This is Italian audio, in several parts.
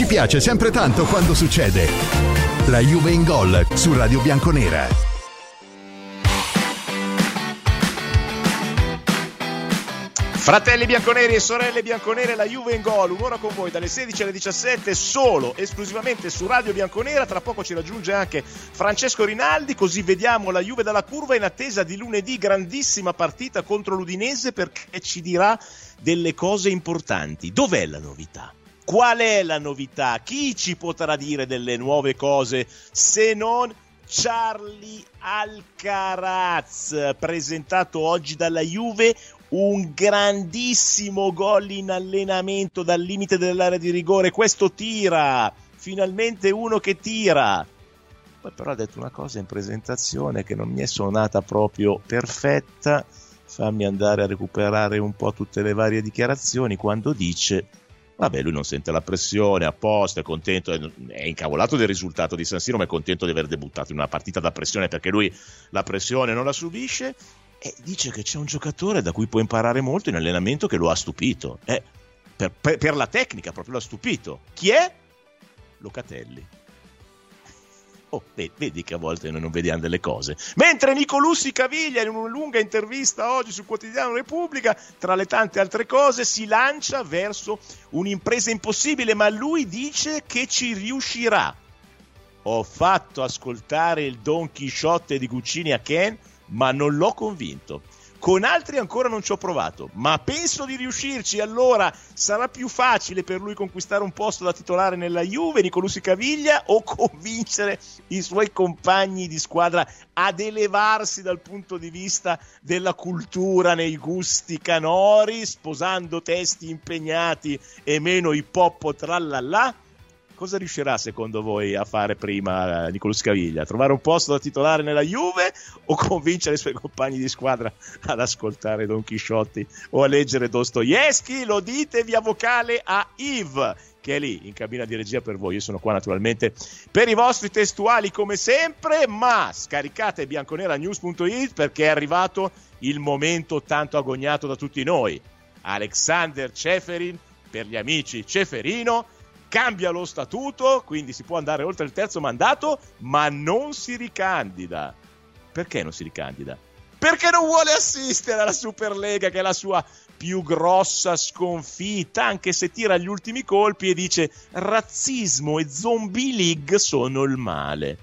Ci piace sempre tanto quando succede. La Juve in gol su Radio Bianconera. Fratelli bianconeri e sorelle bianconere, la Juve in gol, un'ora con voi dalle 16 alle 17 solo, esclusivamente su Radio Bianconera, tra poco ci raggiunge anche Francesco Rinaldi, così vediamo la Juve dalla curva in attesa di lunedì, grandissima partita contro l'Udinese perché ci dirà delle cose importanti. Dov'è la novità? Qual è la novità? Chi ci potrà dire delle nuove cose se non Charlie Alcaraz, presentato oggi dalla Juve, un grandissimo gol in allenamento dal limite dell'area di rigore. Questo tira, finalmente uno che tira. Poi però ha detto una cosa in presentazione che non mi è suonata proprio perfetta. Fammi andare a recuperare un po' tutte le varie dichiarazioni quando dice Vabbè, lui non sente la pressione, apposta, è contento, è incavolato del risultato di San Siro, ma è contento di aver debuttato in una partita da pressione perché lui la pressione non la subisce e dice che c'è un giocatore da cui può imparare molto in allenamento che lo ha stupito. Eh, per, per, per, la tecnica proprio lo ha stupito. Chi è? Locatelli. Oh, vedi che a volte noi non vediamo delle cose. Mentre Nicolussi Caviglia, in una lunga intervista oggi sul quotidiano Repubblica, tra le tante altre cose, si lancia verso un'impresa impossibile, ma lui dice che ci riuscirà. Ho fatto ascoltare il Don Chisciotte di Guccini a Ken ma non l'ho convinto. Con altri ancora non ci ho provato, ma penso di riuscirci. Allora sarà più facile per lui conquistare un posto da titolare nella Juve, Nicolussi Caviglia, o convincere i suoi compagni di squadra ad elevarsi dal punto di vista della cultura nei gusti canori, sposando testi impegnati e meno hip hop trallallà? Cosa riuscirà secondo voi a fare prima eh, Nicolò Scaviglia? Trovare un posto da titolare nella Juve o convincere i suoi compagni di squadra ad ascoltare Don Chisciotti o a leggere Dostoevsky? Lo dite via vocale a Yves che è lì in cabina di regia per voi. Io sono qua naturalmente per i vostri testuali come sempre, ma scaricate bianconeranews.it perché è arrivato il momento tanto agognato da tutti noi. Alexander Ceferin per gli amici Ceferino cambia lo statuto, quindi si può andare oltre il terzo mandato, ma non si ricandida. Perché non si ricandida? Perché non vuole assistere alla Superlega, che è la sua più grossa sconfitta, anche se tira gli ultimi colpi e dice razzismo e zombie league sono il male.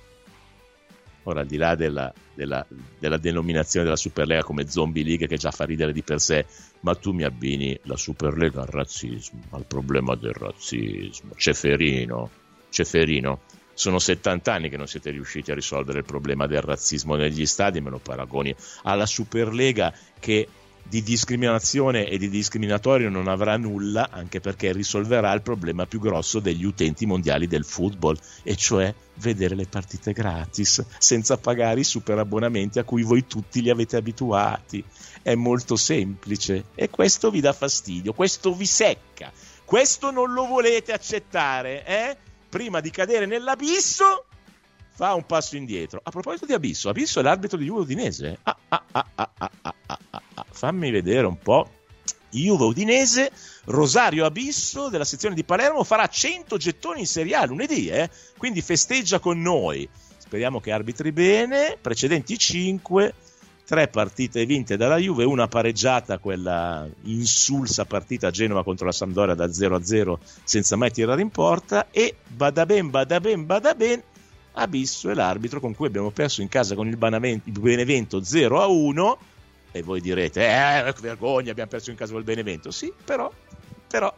Ora, al di là della, della, della denominazione della Superlega come Zombie League, che già fa ridere di per sé, ma tu mi abbini la Superlega al razzismo, al problema del razzismo. Ceferino, Ceferino, sono 70 anni che non siete riusciti a risolvere il problema del razzismo negli stadi, me lo paragoni alla Superlega che di discriminazione e di discriminatorio non avrà nulla, anche perché risolverà il problema più grosso degli utenti mondiali del football, e cioè vedere le partite gratis, senza pagare i super abbonamenti a cui voi tutti li avete abituati. È molto semplice e questo vi dà fastidio, questo vi secca, questo non lo volete accettare, eh? Prima di cadere nell'abisso, fa un passo indietro. A proposito di Abisso, Abisso è l'arbitro di Udinese. Ah, ah, ah, ah, ah fammi vedere un po'. Juve Udinese, Rosario Abisso della sezione di Palermo farà 100 gettoni in Serie A lunedì, eh? quindi festeggia con noi. Speriamo che arbitri bene, precedenti 5, 3 partite vinte dalla Juve, una pareggiata, quella insulsa partita a Genova contro la Sampdoria da 0 a 0 senza mai tirare in porta e bada ben, bada ben, bada ben, Abisso è l'arbitro con cui abbiamo perso in casa con il Benevento 0 a 1 e voi direte, eh, vergogna, abbiamo perso in casa del Benevento. Sì, però, però,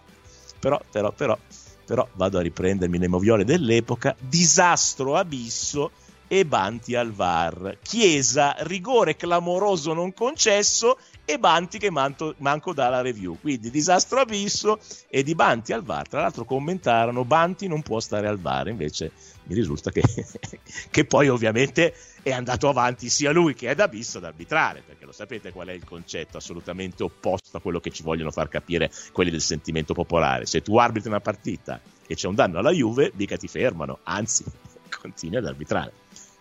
però, però, però, però, vado a riprendermi le moviole dell'epoca, disastro abisso e Banti al VAR. Chiesa, rigore clamoroso non concesso e Banti che manto, manco dà la review. Quindi disastro abisso e di Banti al VAR. Tra l'altro commentarono Banti non può stare al VAR, invece mi risulta che, che poi ovviamente è andato avanti sia lui che Ed Abyss ad arbitrare, perché lo sapete qual è il concetto assolutamente opposto a quello che ci vogliono far capire quelli del sentimento popolare. Se tu arbitri una partita e c'è un danno alla Juve, mica ti fermano, anzi, continui ad arbitrare.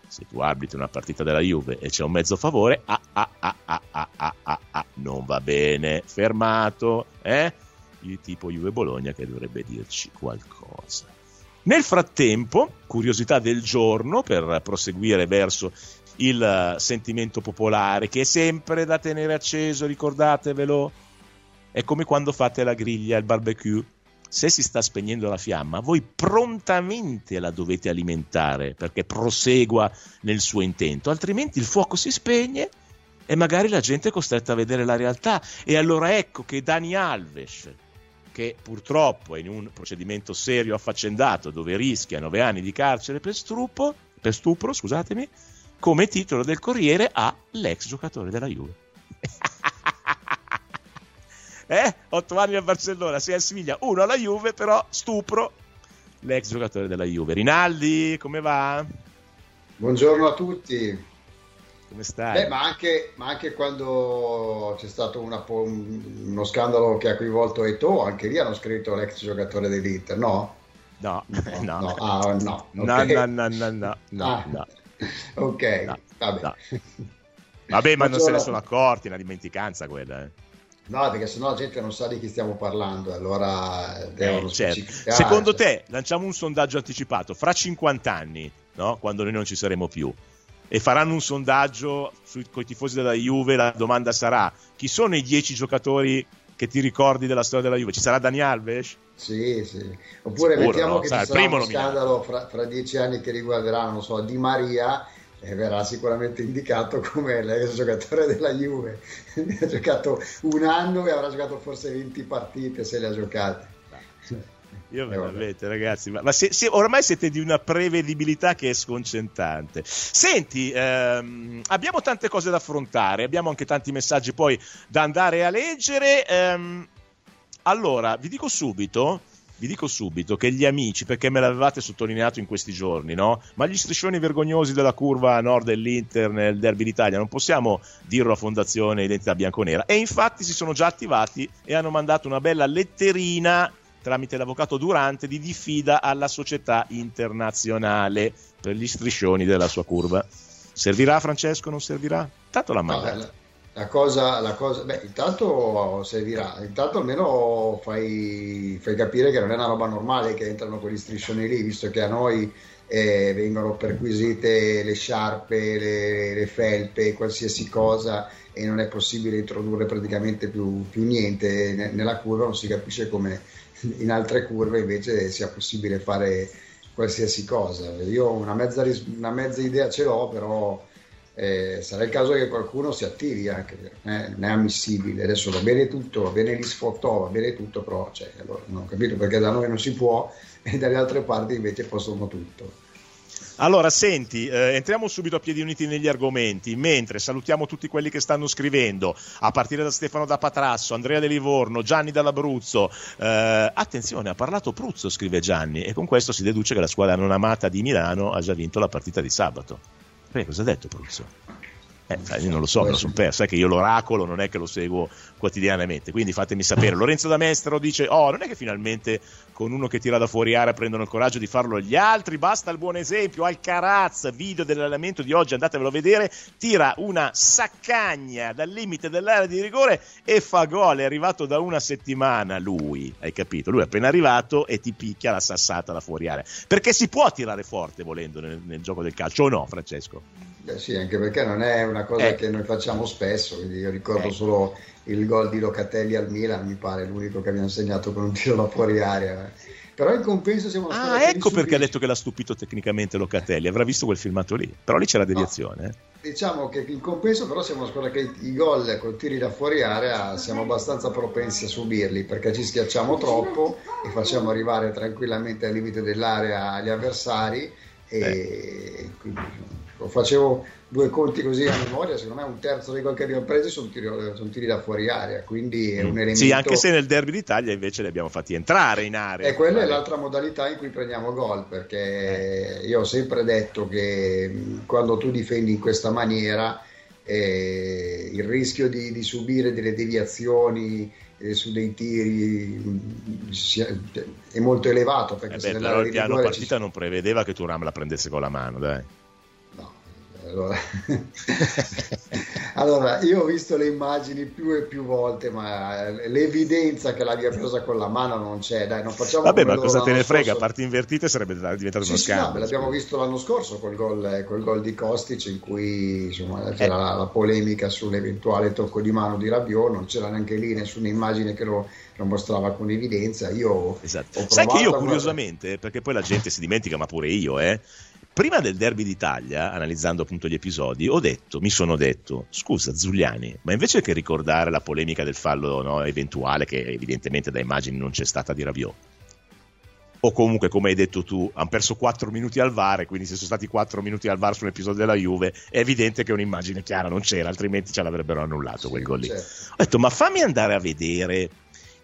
Se tu arbitri una partita della Juve e c'è un mezzo favore, ah ah ah ah ah ah ah, ah non va bene, fermato, eh? Il tipo Juve Bologna che dovrebbe dirci qualcosa. Nel frattempo, curiosità del giorno per proseguire verso il eh, sentimento popolare che è sempre da tenere acceso, ricordatevelo. È come quando fate la griglia, il barbecue. Se si sta spegnendo la fiamma, voi prontamente la dovete alimentare perché prosegua nel suo intento, altrimenti il fuoco si spegne e magari la gente è costretta a vedere la realtà. E allora ecco che Dani Alves, che purtroppo in un procedimento serio affaccendato dove rischia nove anni di carcere per stupro, per stupro scusatemi, come titolo del Corriere ha l'ex giocatore della Juve. eh? Otto anni a Barcellona, sei a Siviglia, uno alla Juve, però stupro l'ex giocatore della Juve. Rinaldi, come va? Buongiorno a tutti. Come stai? Beh, ma, anche, ma anche, quando c'è stato una, uno scandalo che ha coinvolto Eto, anche lì hanno scritto l'ex giocatore dell'Inter, no? No, no, no. no. Ah, no. Okay. no, no, no, no, no, ah. no. ok, no, vabbè. No. Vabbè, ma non se ne sono accorti, una dimenticanza quella. Eh. No, perché sennò la gente non sa di chi stiamo parlando, allora devono eh, certo. Secondo te, lanciamo un sondaggio anticipato, fra 50 anni, no? quando noi non ci saremo più, e faranno un sondaggio con i tifosi della Juve, la domanda sarà chi sono i 10 giocatori che ti ricordi della storia della Juve? Ci sarà Dani Alves? Sì, sì. Oppure Sicuro, mettiamo no? che Sai, ci sarà uno scandalo fra, fra, dieci anni che riguarderà, non so, Di Maria e verrà sicuramente indicato come l'ex giocatore della Juve. ha giocato un anno e avrà giocato forse 20 partite se le ha giocate. Io veramente, ragazzi, ma, ma se, se, ormai siete di una prevedibilità che è sconcertante. Senti, ehm, abbiamo tante cose da affrontare, abbiamo anche tanti messaggi poi da andare a leggere. Ehm, allora, vi dico subito, vi dico subito che gli amici, perché me l'avevate sottolineato in questi giorni, no? Ma gli striscioni vergognosi della curva nord dell'Inter nel derby d'Italia, non possiamo dirlo a Fondazione Identità Bianconera. E infatti si sono già attivati e hanno mandato una bella letterina tramite l'avvocato Durante di diffida alla società internazionale per gli striscioni della sua curva. Servirà Francesco? Non servirà? Tanto l'ha mandato. No, la cosa, la cosa, beh, intanto servirà, intanto almeno fai, fai, capire che non è una roba normale che entrano quegli striscioni lì, visto che a noi eh, vengono perquisite le sciarpe, le, le, felpe, qualsiasi cosa e non è possibile introdurre praticamente più, più niente nella curva, non si capisce come in altre curve invece sia possibile fare qualsiasi cosa. Io una mezza, una mezza idea ce l'ho, però eh, sarà il caso che qualcuno si attivi anche, eh, non è ammissibile. Adesso va bene tutto, va bene l'isfotò, va bene tutto, però cioè, allora, non ho capito perché da noi non si può e dalle altre parti invece possono tutto. Allora, senti, eh, entriamo subito a piedi uniti negli argomenti, mentre salutiamo tutti quelli che stanno scrivendo, a partire da Stefano da Patrasso, Andrea De Livorno, Gianni dall'Abruzzo. Eh, attenzione, ha parlato Pruzzo, scrive Gianni, e con questo si deduce che la squadra non amata di Milano ha già vinto la partita di sabato. Beh, cosa ha detto Pruzzo? Eh, io non lo so, me lo sono perso. Sai che io l'oracolo non è che lo seguo quotidianamente, quindi fatemi sapere. Lorenzo da Mestro dice: Oh, non è che finalmente con uno che tira da fuori area prendono il coraggio di farlo gli altri, basta il buon esempio. Alcaraz, video dell'allenamento di oggi, andatevelo a vedere. Tira una saccagna dal limite dell'area di rigore e fa gol. È arrivato da una settimana lui, hai capito? Lui è appena arrivato e ti picchia la sassata da fuori area. Perché si può tirare forte volendo nel, nel gioco del calcio, o no, Francesco? Eh sì, anche perché non è una cosa eh. che noi facciamo spesso, quindi io ricordo eh. solo il gol di Locatelli al Milan, mi pare l'unico che abbiamo segnato con un tiro da fuori area. Però in compenso siamo Ah, ecco perché ha detto che l'ha stupito tecnicamente Locatelli, avrà visto quel filmato lì, però lì c'è la deviazione. No. Eh. Diciamo che in compenso però siamo una squadra che i gol con tiri da fuori area siamo abbastanza propensi a subirli perché ci schiacciamo troppo e facciamo arrivare tranquillamente al limite dell'area agli avversari e eh. quindi facevo due conti così a memoria, secondo me un terzo dei gol che abbiamo preso sono tiri, sono tiri da fuori area, quindi è un elemento... Sì, anche se nel derby d'Italia invece li abbiamo fatti entrare in area. E quella è l'altra modalità in cui prendiamo gol, perché io ho sempre detto che quando tu difendi in questa maniera eh, il rischio di, di, subire delle deviazioni eh, su dei tiri è molto elevato. Perché eh beh, però il piano partita ci... non prevedeva che Turam la prendesse con la mano, dai Allora... allora, io ho visto le immagini più e più volte, ma l'evidenza che l'abbia presa con la mano non c'è. Dai, non facciamo Vabbè, ma cosa te ne frega? Scorso. Parti invertite sarebbe diventato sì, uno sì, scambio. No, l'abbiamo visto l'anno scorso col gol, col gol di Kostic, in cui insomma, c'era eh. la, la, polemica sull'eventuale tocco di mano di Rabiot. Non c'era neanche lì nessuna immagine che lo, lo mostrava con evidenza. Io esatto. Sai che io, curiosamente, perché poi la gente si dimentica, ma pure io, eh prima del derby d'Italia, analizzando appunto gli episodi, ho detto, mi sono detto, scusa Zuliani, ma invece che ricordare la polemica del fallo no, eventuale, che evidentemente da immagini non c'è stata di Rabiot, o comunque come hai detto tu, hanno perso 4 minuti al VAR, quindi se sono stati 4 minuti al VAR su un episodio della Juve, è evidente che un'immagine chiara non c'era, altrimenti ce l'avrebbero annullato quel gol lì. Certo. Ho detto, ma fammi andare a vedere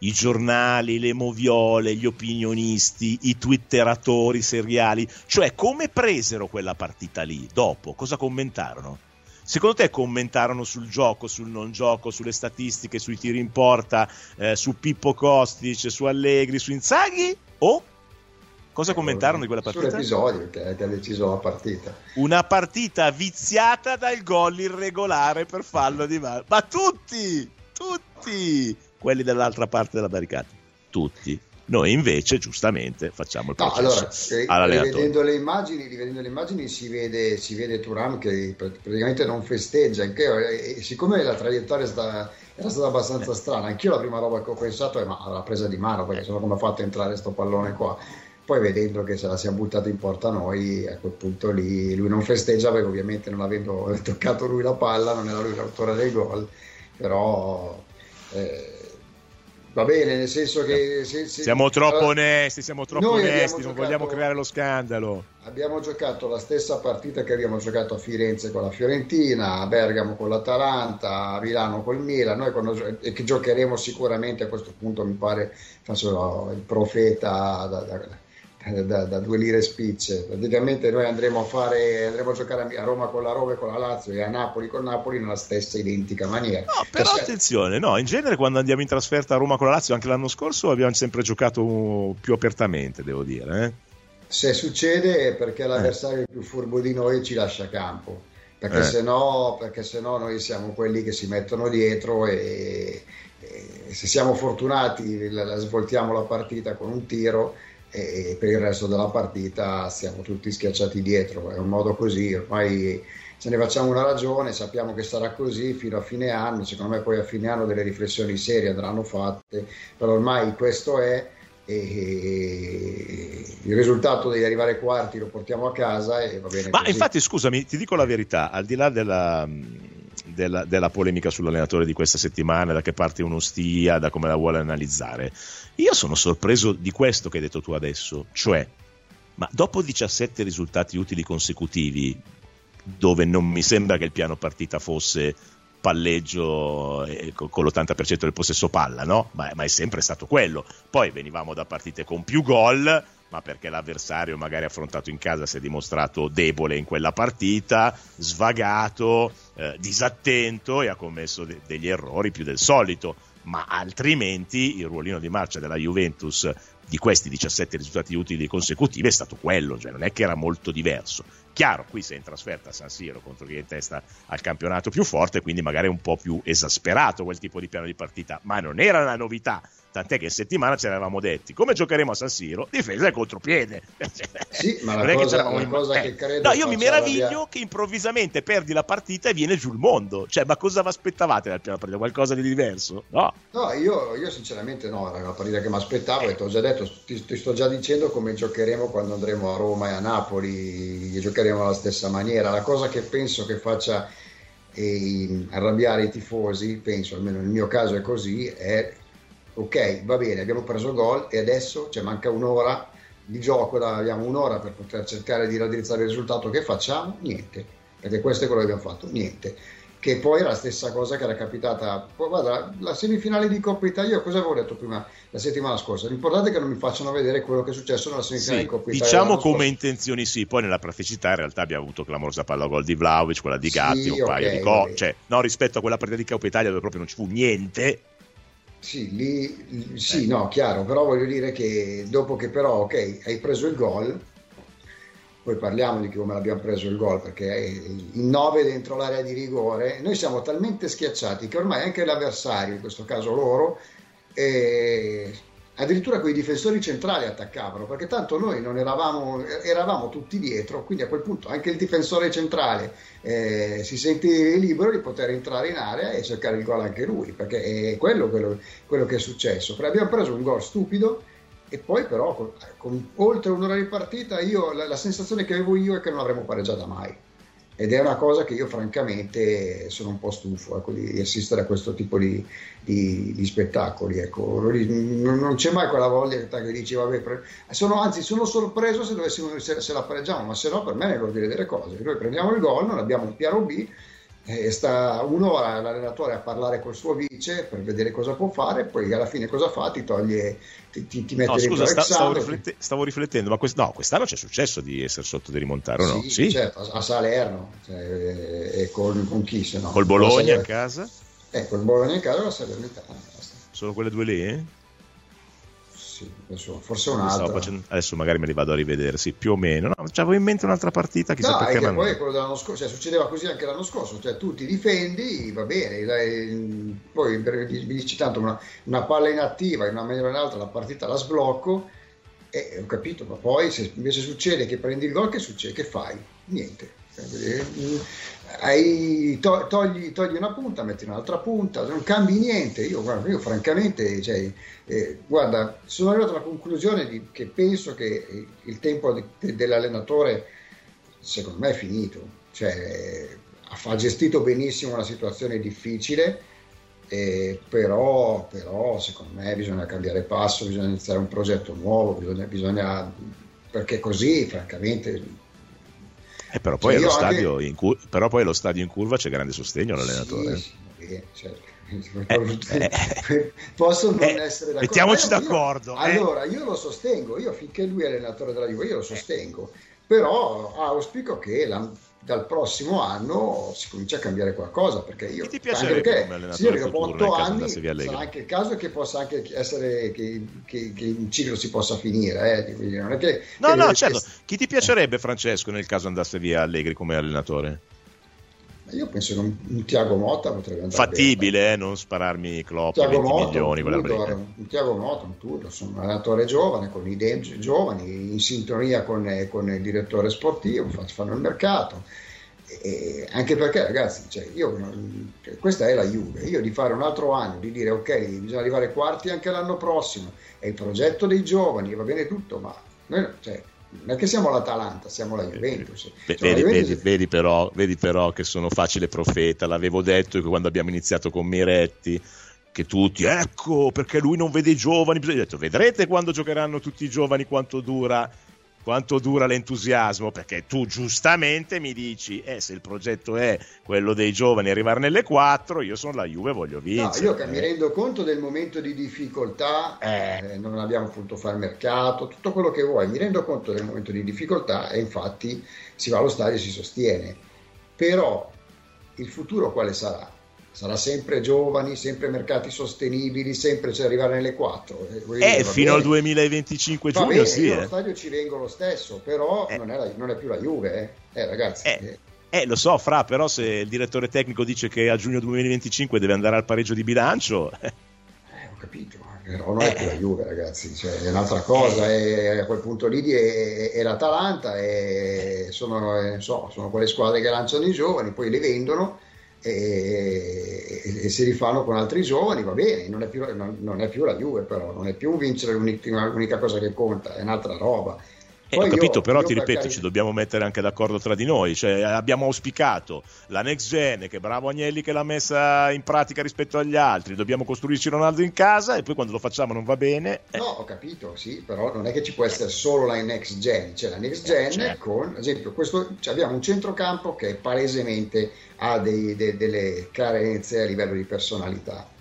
i giornali, le moviole, gli opinionisti, i twitteratori seriali, cioè come presero quella partita lì dopo, cosa commentarono? Secondo te commentarono sul gioco, sul non gioco, sulle statistiche, sui tiri in porta, eh, su Pippo Kostic, su Allegri, su Inzaghi? O cosa eh, commentarono di quella partita? Sull'episodio che, che ha deciso la partita. Una partita viziata dal gol irregolare per fallo di mano. Ma tutti, tutti quelli dall'altra parte della barricata, tutti. Noi invece, giustamente, facciamo il processo no, allora, eh, rivedendo, le immagini, rivedendo le immagini si vede, si vede Turam che praticamente non festeggia, anche, e siccome la traiettoria sta, era stata abbastanza strana, anch'io la prima roba che ho pensato è ma la presa di mano, perché sennò come ha fatto a entrare sto pallone qua? Poi vedendo che se la sia buttata in porta noi, a quel punto lì lui non festeggia perché ovviamente non avendo toccato lui la palla, non era lui l'autore del gol, però... Eh, Va bene, nel senso che... Se, se, siamo troppo allora, onesti, siamo troppo onesti, non giocato, vogliamo creare lo scandalo. Abbiamo giocato la stessa partita che abbiamo giocato a Firenze con la Fiorentina, a Bergamo con l'Atalanta, a Milano col Milan, noi quando, e che giocheremo sicuramente a questo punto mi pare faccio il profeta da, da, da, da, due lire spicce. Praticamente noi andremo a, fare, andremo a giocare a Roma con la Roma e con la Lazio e a Napoli con Napoli nella stessa identica maniera. No, però cioè, attenzione, no, in genere quando andiamo in trasferta a Roma con la Lazio, anche l'anno scorso abbiamo sempre giocato più apertamente, devo dire. Eh? Se succede è perché l'avversario eh. più furbo di noi ci lascia campo. Perché, eh. se no, perché se no noi siamo quelli che si mettono dietro e, e se siamo fortunati la, la svoltiamo la partita con un tiro e per il resto della partita siamo tutti schiacciati dietro. È un modo così, ormai ce ne facciamo una ragione, sappiamo che sarà così fino a fine anno, secondo me poi a fine anno delle riflessioni serie andranno fatte, però ormai questo è e il risultato di arrivare quarti lo portiamo a casa e va bene. Ma così. infatti, scusami, ti dico la verità: al di là della, della, della, polemica sull'allenatore di questa settimana, da che parte uno stia, da come la vuole analizzare, io sono sorpreso di questo che hai detto tu adesso, cioè, ma dopo 17 risultati utili consecutivi, dove non mi sembra che il piano partita fosse palleggio con l'80% del possesso palla, no? Ma, ma, è sempre stato quello. Poi venivamo da partite con più gol, ma perché l'avversario magari affrontato in casa si è dimostrato debole in quella partita, svagato, eh, disattento e ha commesso de- degli errori più del solito ma altrimenti il ruolino di marcia della Juventus di questi 17 risultati utili consecutivi è stato quello, cioè non è che era molto diverso. Chiaro, qui sei in trasferta a San Siro contro chi è in testa al campionato più forte, quindi magari è un po' più esasperato quel tipo di piano di partita, ma non era una novità Tant'è che in settimana ci eravamo detti come giocheremo a San Siro? Difesa e contropiede. Sì, ma la cosa, che, la cosa che credo. No, io mi meraviglio via... che improvvisamente perdi la partita e viene giù il mondo. Cioè, ma cosa vi aspettavate dal prima partita? Qualcosa di diverso? No. No, io, io sinceramente no, era la partita che mi aspettavo e ti ho già detto, ti, ti, sto già dicendo come giocheremo quando andremo a Roma e a Napoli, giocheremo alla stessa maniera. La cosa che penso che faccia eh, arrabbiare i tifosi, penso almeno nel mio caso è così, è ok, va bene, abbiamo preso gol e adesso cioè, manca un'ora di gioco, abbiamo un'ora per poter cercare di raddrizzare il risultato, che facciamo? Niente, perché questo è quello che abbiamo fatto, niente. Che poi era la stessa cosa che era capitata, guarda, la semifinale di Coppa Italia, cosa avevo detto prima la settimana scorsa? L'importante è che non mi facciano vedere quello che è successo nella semifinale sì, di Coppa Italia. Diciamo come scorso. intenzioni sì, poi nella praticità in realtà abbiamo avuto clamorosa palla gol di Vlaovic, quella di Gatti, sì, un okay, paio di gol, cioè no, rispetto a quella partita di Coppa Italia dove proprio non ci fu niente, sì, lì, sì, no, chiaro, però voglio dire che dopo che però, ok, hai preso il gol, poi parliamo di come l'abbiamo preso il gol, perché in 9 dentro l'area di rigore, noi siamo talmente schiacciati che ormai anche l'avversario, in questo caso loro, eh, addirittura quei difensori centrali attaccavano, perché tanto noi non eravamo, eravamo tutti dietro, quindi a quel punto anche il difensore centrale eh, si sente libero di poter entrare in area e cercare il gol anche lui, perché è quello, quello, quello che è successo. Perché abbiamo preso un gol stupido e poi però con, con oltre un'ora di partita io, la, la, sensazione che avevo io è che non avremmo pareggiata mai ed è una cosa che io francamente sono un po' stufo ecco, di, assistere a questo tipo di, di, di spettacoli ecco. non, non, c'è mai quella voglia che dici vabbè pre... sono, anzi sono sorpreso se, dovessimo, se, se la pareggiamo ma se no per me è l'ordine delle cose noi prendiamo il gol non abbiamo un piano B e sta un'ora l'allenatore a parlare col suo vice per vedere cosa può fare, poi alla fine cosa fa? Ti toglie, ti, ti, ti mette no, scusa, sta, stavo, riflette, stavo, riflettendo, ma quest, no, quest'anno c'è successo di essere sotto di rimontare o no? Sì, sì. certo, a Salerno cioè, e con, con chi se no? Col Bologna a casa? Eh, col Bologna in casa o la Salernitana. Solo quelle due lì? Eh? Sì, adesso, forse un'altra. Facendo, adesso magari me li vado a rivedere, sì, più o meno. No, avevo in mente un'altra partita, chissà no, perché. Che poi è quello dell'anno scorso, cioè, succedeva così anche l'anno scorso, cioè tu ti difendi, va bene, dai, poi mi dici tanto una, una palla inattiva, in una maniera o in un'altra la partita la sblocco, e ho capito, ma poi se invece succede che prendi il gol, che succede? Che fai? Niente hai, to, togli, togli, una punta, metti un'altra punta, non cambi niente. Io, guarda, io francamente, cioè, eh, guarda, sono arrivato alla conclusione di, che penso che il tempo de, de, dell'allenatore, secondo me, è finito. Cioè, ha gestito benissimo una situazione difficile. Eh, però, però, secondo me bisogna cambiare passo, bisogna iniziare un progetto nuovo, bisogna, bisogna perché così francamente eh, però, poi cioè stadio anche... cur- però poi allo stadio in curva c'è grande sostegno all'allenatore. Sì, sì, certo. Eh, eh, posso non eh, essere d'accordo mettiamoci d'accordo io, eh. allora io lo sostengo io finché lui è allenatore della Juve io lo sostengo però auspico che la, dal prossimo anno si comincia a cambiare qualcosa perché io ti piacerebbe perché, come signori, dopo otto anni sarà anche il caso che possa anche essere che, che, che il ciclo si possa finire eh? non è che, no no certo chi ti piacerebbe Francesco nel caso andasse via Allegri come allenatore io penso che un, un Tiago Motta potrebbe andare fattibile eh, non spararmi Klopp Tiago 20 Motta, milioni un, Tudor, un Tiago Motta un Tudor, sono un allenatore giovane con idee giovani in sintonia con, con il direttore sportivo fanno il mercato. E anche perché ragazzi cioè io, cioè, questa è la Juve. Io di fare un altro anno di dire ok bisogna arrivare quarti anche l'anno prossimo è il progetto dei giovani va bene tutto ma noi cioè, non è che siamo l'Atalanta, siamo la Juventus. Cioè, vedi, la Juventus... Vedi, vedi, però, vedi, però, che sono facile profeta, l'avevo detto quando abbiamo iniziato con Miretti, che tutti, ecco, perché lui non vede i giovani, ho detto, vedrete quando giocheranno tutti i giovani quanto dura quanto dura l'entusiasmo, perché tu giustamente mi dici, eh, se il progetto è quello dei giovani arrivare nelle quattro, io sono la Juve, voglio vincere. No, io mi rendo conto del momento di difficoltà, eh. Eh, non abbiamo potuto fare mercato, tutto quello che vuoi, mi rendo conto del momento di difficoltà e infatti si va allo stadio e si sostiene. Però il futuro quale sarà? Sarà sempre giovani, sempre mercati sostenibili, sempre cioè arrivare nelle 4. Eh, eh fino bene. al 2025 giugno bene, sì. Io eh. stadio ci vengo lo stesso, però eh. non, è la, non, è più la Juve, eh, eh ragazzi. Eh, eh. lo so, Fra, però se il direttore tecnico dice che a giugno 2025 deve andare al pareggio di bilancio... Eh, ho capito, però non è più la Juve, ragazzi, cioè, è un'altra cosa, è, a quel punto lì è, è l'Atalanta, è, sono, so, sono quelle squadre che lanciano i giovani, poi le vendono e, e, si rifanno con altri giovani, va bene, non è, più, non, non è più la Juve però, non è più vincere l'unica, l'unica cosa che conta, è un'altra roba. Eh, ho capito, io, però io ti ripeto, cari... ci dobbiamo mettere anche d'accordo tra di noi. Cioè, abbiamo auspicato la next gen, che bravo Agnelli che l'ha messa in pratica rispetto agli altri. Dobbiamo costruirci Ronaldo in casa e poi quando lo facciamo non va bene. Eh. No, ho capito, sì, però non è che ci può essere solo la next gen. C'è la next gen certo. con, ad esempio, questo, cioè abbiamo un centrocampo che palesemente ha dei, de, delle carenze a livello di personalità.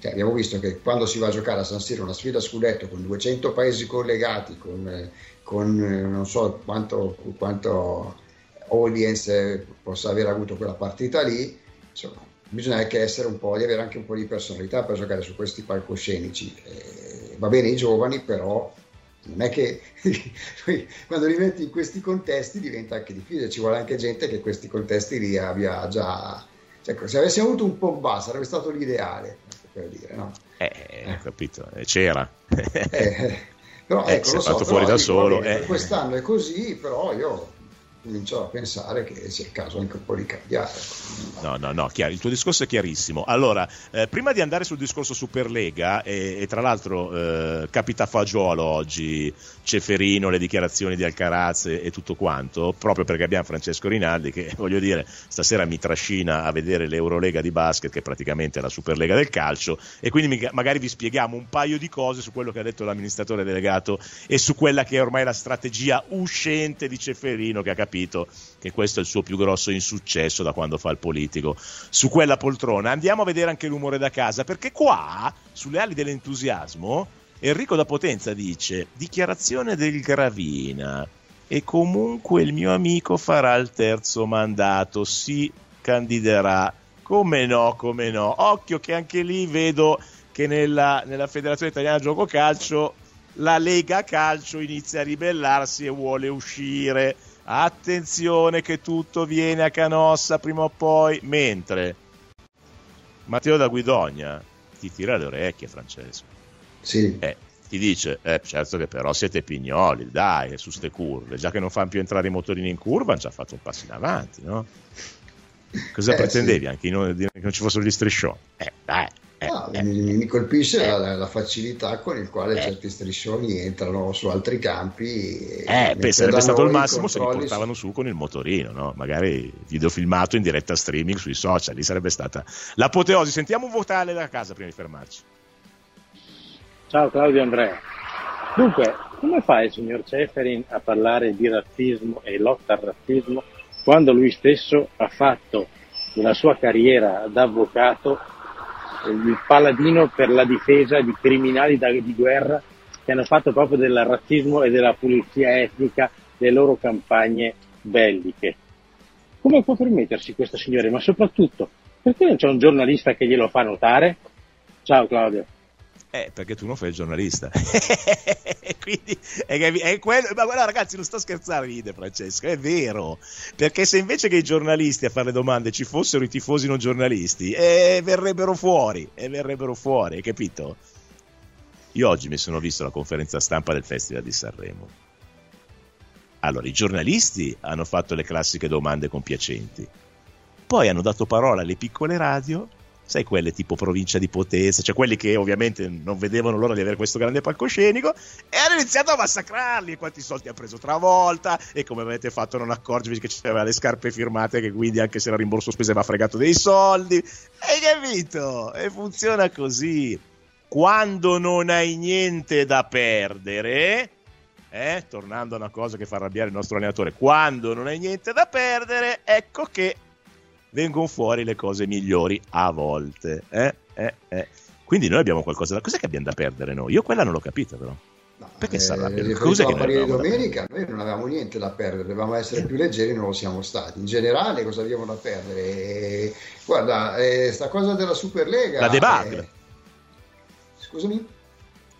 Cioè, abbiamo visto che quando si va a giocare a San Siro una sfida a scudetto con 200 paesi collegati, con, con non so quanto, quanto, audience possa aver avuto quella partita lì, insomma, bisogna anche essere un po', di avere anche un po' di personalità per giocare su questi palcoscenici. Eh, va bene i giovani, però non è che quando li metti in questi contesti diventa anche difficile, ci vuole anche gente che questi contesti li abbia già... Cioè, se avessi avuto un Pogba sarebbe stato l'ideale, per dire, no? Eh, eh. capito, eh, c'era. eh, però eh, ecco, si è fatto so, fuori da solo. eh. Quest'anno è così, però io comincio a pensare che sia il caso anche un po' di cambiare. No, no, no, chiaro, il tuo discorso è chiarissimo. Allora, eh, prima di andare sul discorso Superlega, e, e tra l'altro eh, capita fagiolo oggi Ceferino, le dichiarazioni di Alcaraz e, e, tutto quanto, proprio perché abbiamo Francesco Rinaldi che, voglio dire, stasera mi trascina a vedere l'Eurolega di basket, che è praticamente la Superlega del calcio, e quindi mi, magari vi spieghiamo un paio di cose su quello che ha detto l'amministratore delegato e su quella che è ormai la strategia uscente di Ceferino, che ha capito che questo è il suo più grosso insuccesso da quando fa il politico su quella poltrona. Andiamo a vedere anche l'umore da casa, perché qua, sulle ali dell'entusiasmo, Enrico da Potenza dice: Dichiarazione del Gravina. E comunque il mio amico farà il terzo mandato, si candiderà. Come no, come no. Occhio che anche lì vedo che nella, nella Federazione Italiana Gioco Calcio la Lega Calcio inizia a ribellarsi e vuole uscire. Attenzione che tutto viene a canossa prima o poi. Mentre Matteo da Guidogna ti tira le orecchie, Francesco. Sì. Eh, ti dice, eh, certo che però siete pignoli, dai, su ste curve, già che non fanno più entrare i motorini in curva, hanno già fatto un passo in avanti, no? Cosa Eh, pretendevi? sì. Anche non, che non ci fossero gli striscioni? Eh, dai. Eh, No, eh. mi, colpisce Eh. la, la facilità con il quale Eh. certi striscioni entrano su altri campi. Eh, beh, sarebbe stato il massimo se li portavano su con il motorino, no? Magari videofilmato in diretta streaming sui social, lì sarebbe stata l'apoteosi. Sentiamo un vocale da casa prima di fermarci. Ciao Claudio Andrea. Dunque, come fa il signor Ceferin a parlare di razzismo e lotta al razzismo quando lui stesso ha fatto nella sua carriera da avvocato eh, il paladino per la difesa di criminali da- di guerra che hanno fatto proprio del razzismo e della pulizia etnica le loro campagne belliche? Come può permettersi questo signore? Ma soprattutto, perché non c'è un giornalista che glielo fa notare? Ciao Claudio. Eh, perché tu non fai il giornalista. Quindi è, è quello. Ma guarda, ragazzi, non sto scherzando, ride Francesco, è vero. Perché se invece che i giornalisti a fare le domande ci fossero i tifosi non giornalisti, eh, verrebbero fuori, e verrebbero fuori, hai capito? Io oggi mi sono visto la conferenza stampa del Festival di Sanremo. Allora, i giornalisti hanno fatto le classiche domande compiacenti. Poi hanno dato parola alle piccole radio, sai quelle tipo provincia di Potenza, cioè quelli che ovviamente non vedevano l'ora di avere questo grande palcoscenico e hanno iniziato a massacrarli e quanti soldi ha preso travolta e come avete fatto a non accorgervi che c'aveva le scarpe firmate che quindi anche se era rimborso spese va fregato dei soldi. Hai capito? E funziona così. Quando non hai niente da perdere, eh, tornando a una cosa che fa arrabbiare il nostro allenatore, quando non hai niente da perdere, ecco che vengono fuori le cose migliori a volte. Eh, eh, eh. Quindi noi abbiamo qualcosa da... Cos'è che abbiamo da perdere noi? Io quella non l'ho capita però. No, Perché si arrabbia? riferito Cos'è che noi domenica noi non avevamo niente da perdere, dovevamo essere più leggeri, non lo siamo stati. In generale, cosa abbiamo da perdere? Guarda, eh, sta cosa della Superlega. La debacle. eh, scusami?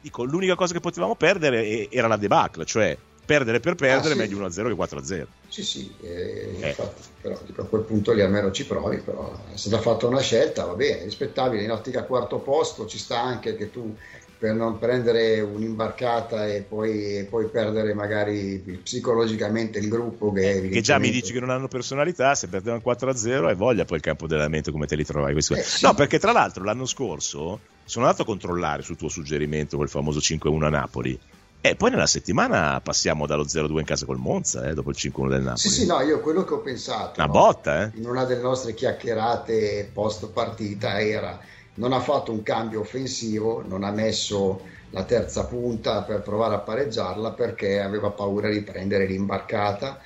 Dico, l'unica cosa che potevamo perdere era la debacle, cioè perdere per perdere Ah, sì. meglio 1-0 che 4-0. Sì, sì, eh, Eh. infatti, però a quel punto lì almeno ci provi, però è stata fatta una scelta, va bene, rispettabile, in ottica quarto posto ci sta anche che tu per non prendere un'imbarcata e poi, e poi perdere magari psicologicamente il gruppo che, Che già mi evidentemente- dici che non hanno personalità, se perdevano 4-0 hai voglia poi il campo dell'allenamento come te li trovai questi. Eh, sì. No, perché tra l'altro l'anno scorso sono andato a controllare sul tuo suggerimento quel famoso 5-1 a Napoli. E poi nella settimana passiamo dallo 0-2 in casa col Monza, eh, dopo il 5-1 del Napoli. Sì, sì, no, io quello che ho pensato Una no, botta, eh? in una delle nostre chiacchierate post partita era non ha fatto un cambio offensivo, non ha messo la terza punta per provare a pareggiarla perché aveva paura di prendere l'imbarcata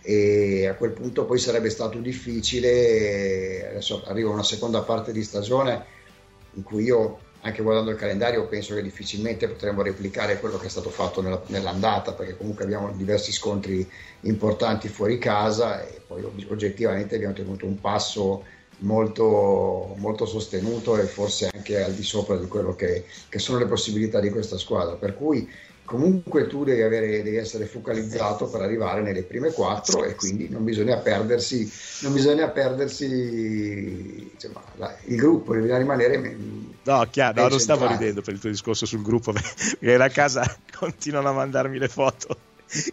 e a quel punto poi sarebbe stato difficile, adesso arriva una seconda parte di stagione in cui io anche guardando il calendario penso che difficilmente potremo replicare quello che è stato fatto nella- nell'andata perché comunque abbiamo diversi scontri importanti fuori casa e poi oggettivamente abbiamo tenuto un passo molto, molto sostenuto e forse anche al di sopra di quello che, che sono le possibilità di questa squadra per cui comunque tu devi, avere, devi, essere focalizzato per arrivare nelle prime quattro e quindi non bisogna perdersi, non bisogna perdersi insomma, la, il gruppo, devi rimanere. No, chiaro, no, non stavo ridendo per il tuo discorso sul gruppo, perché a casa continuano a mandarmi le foto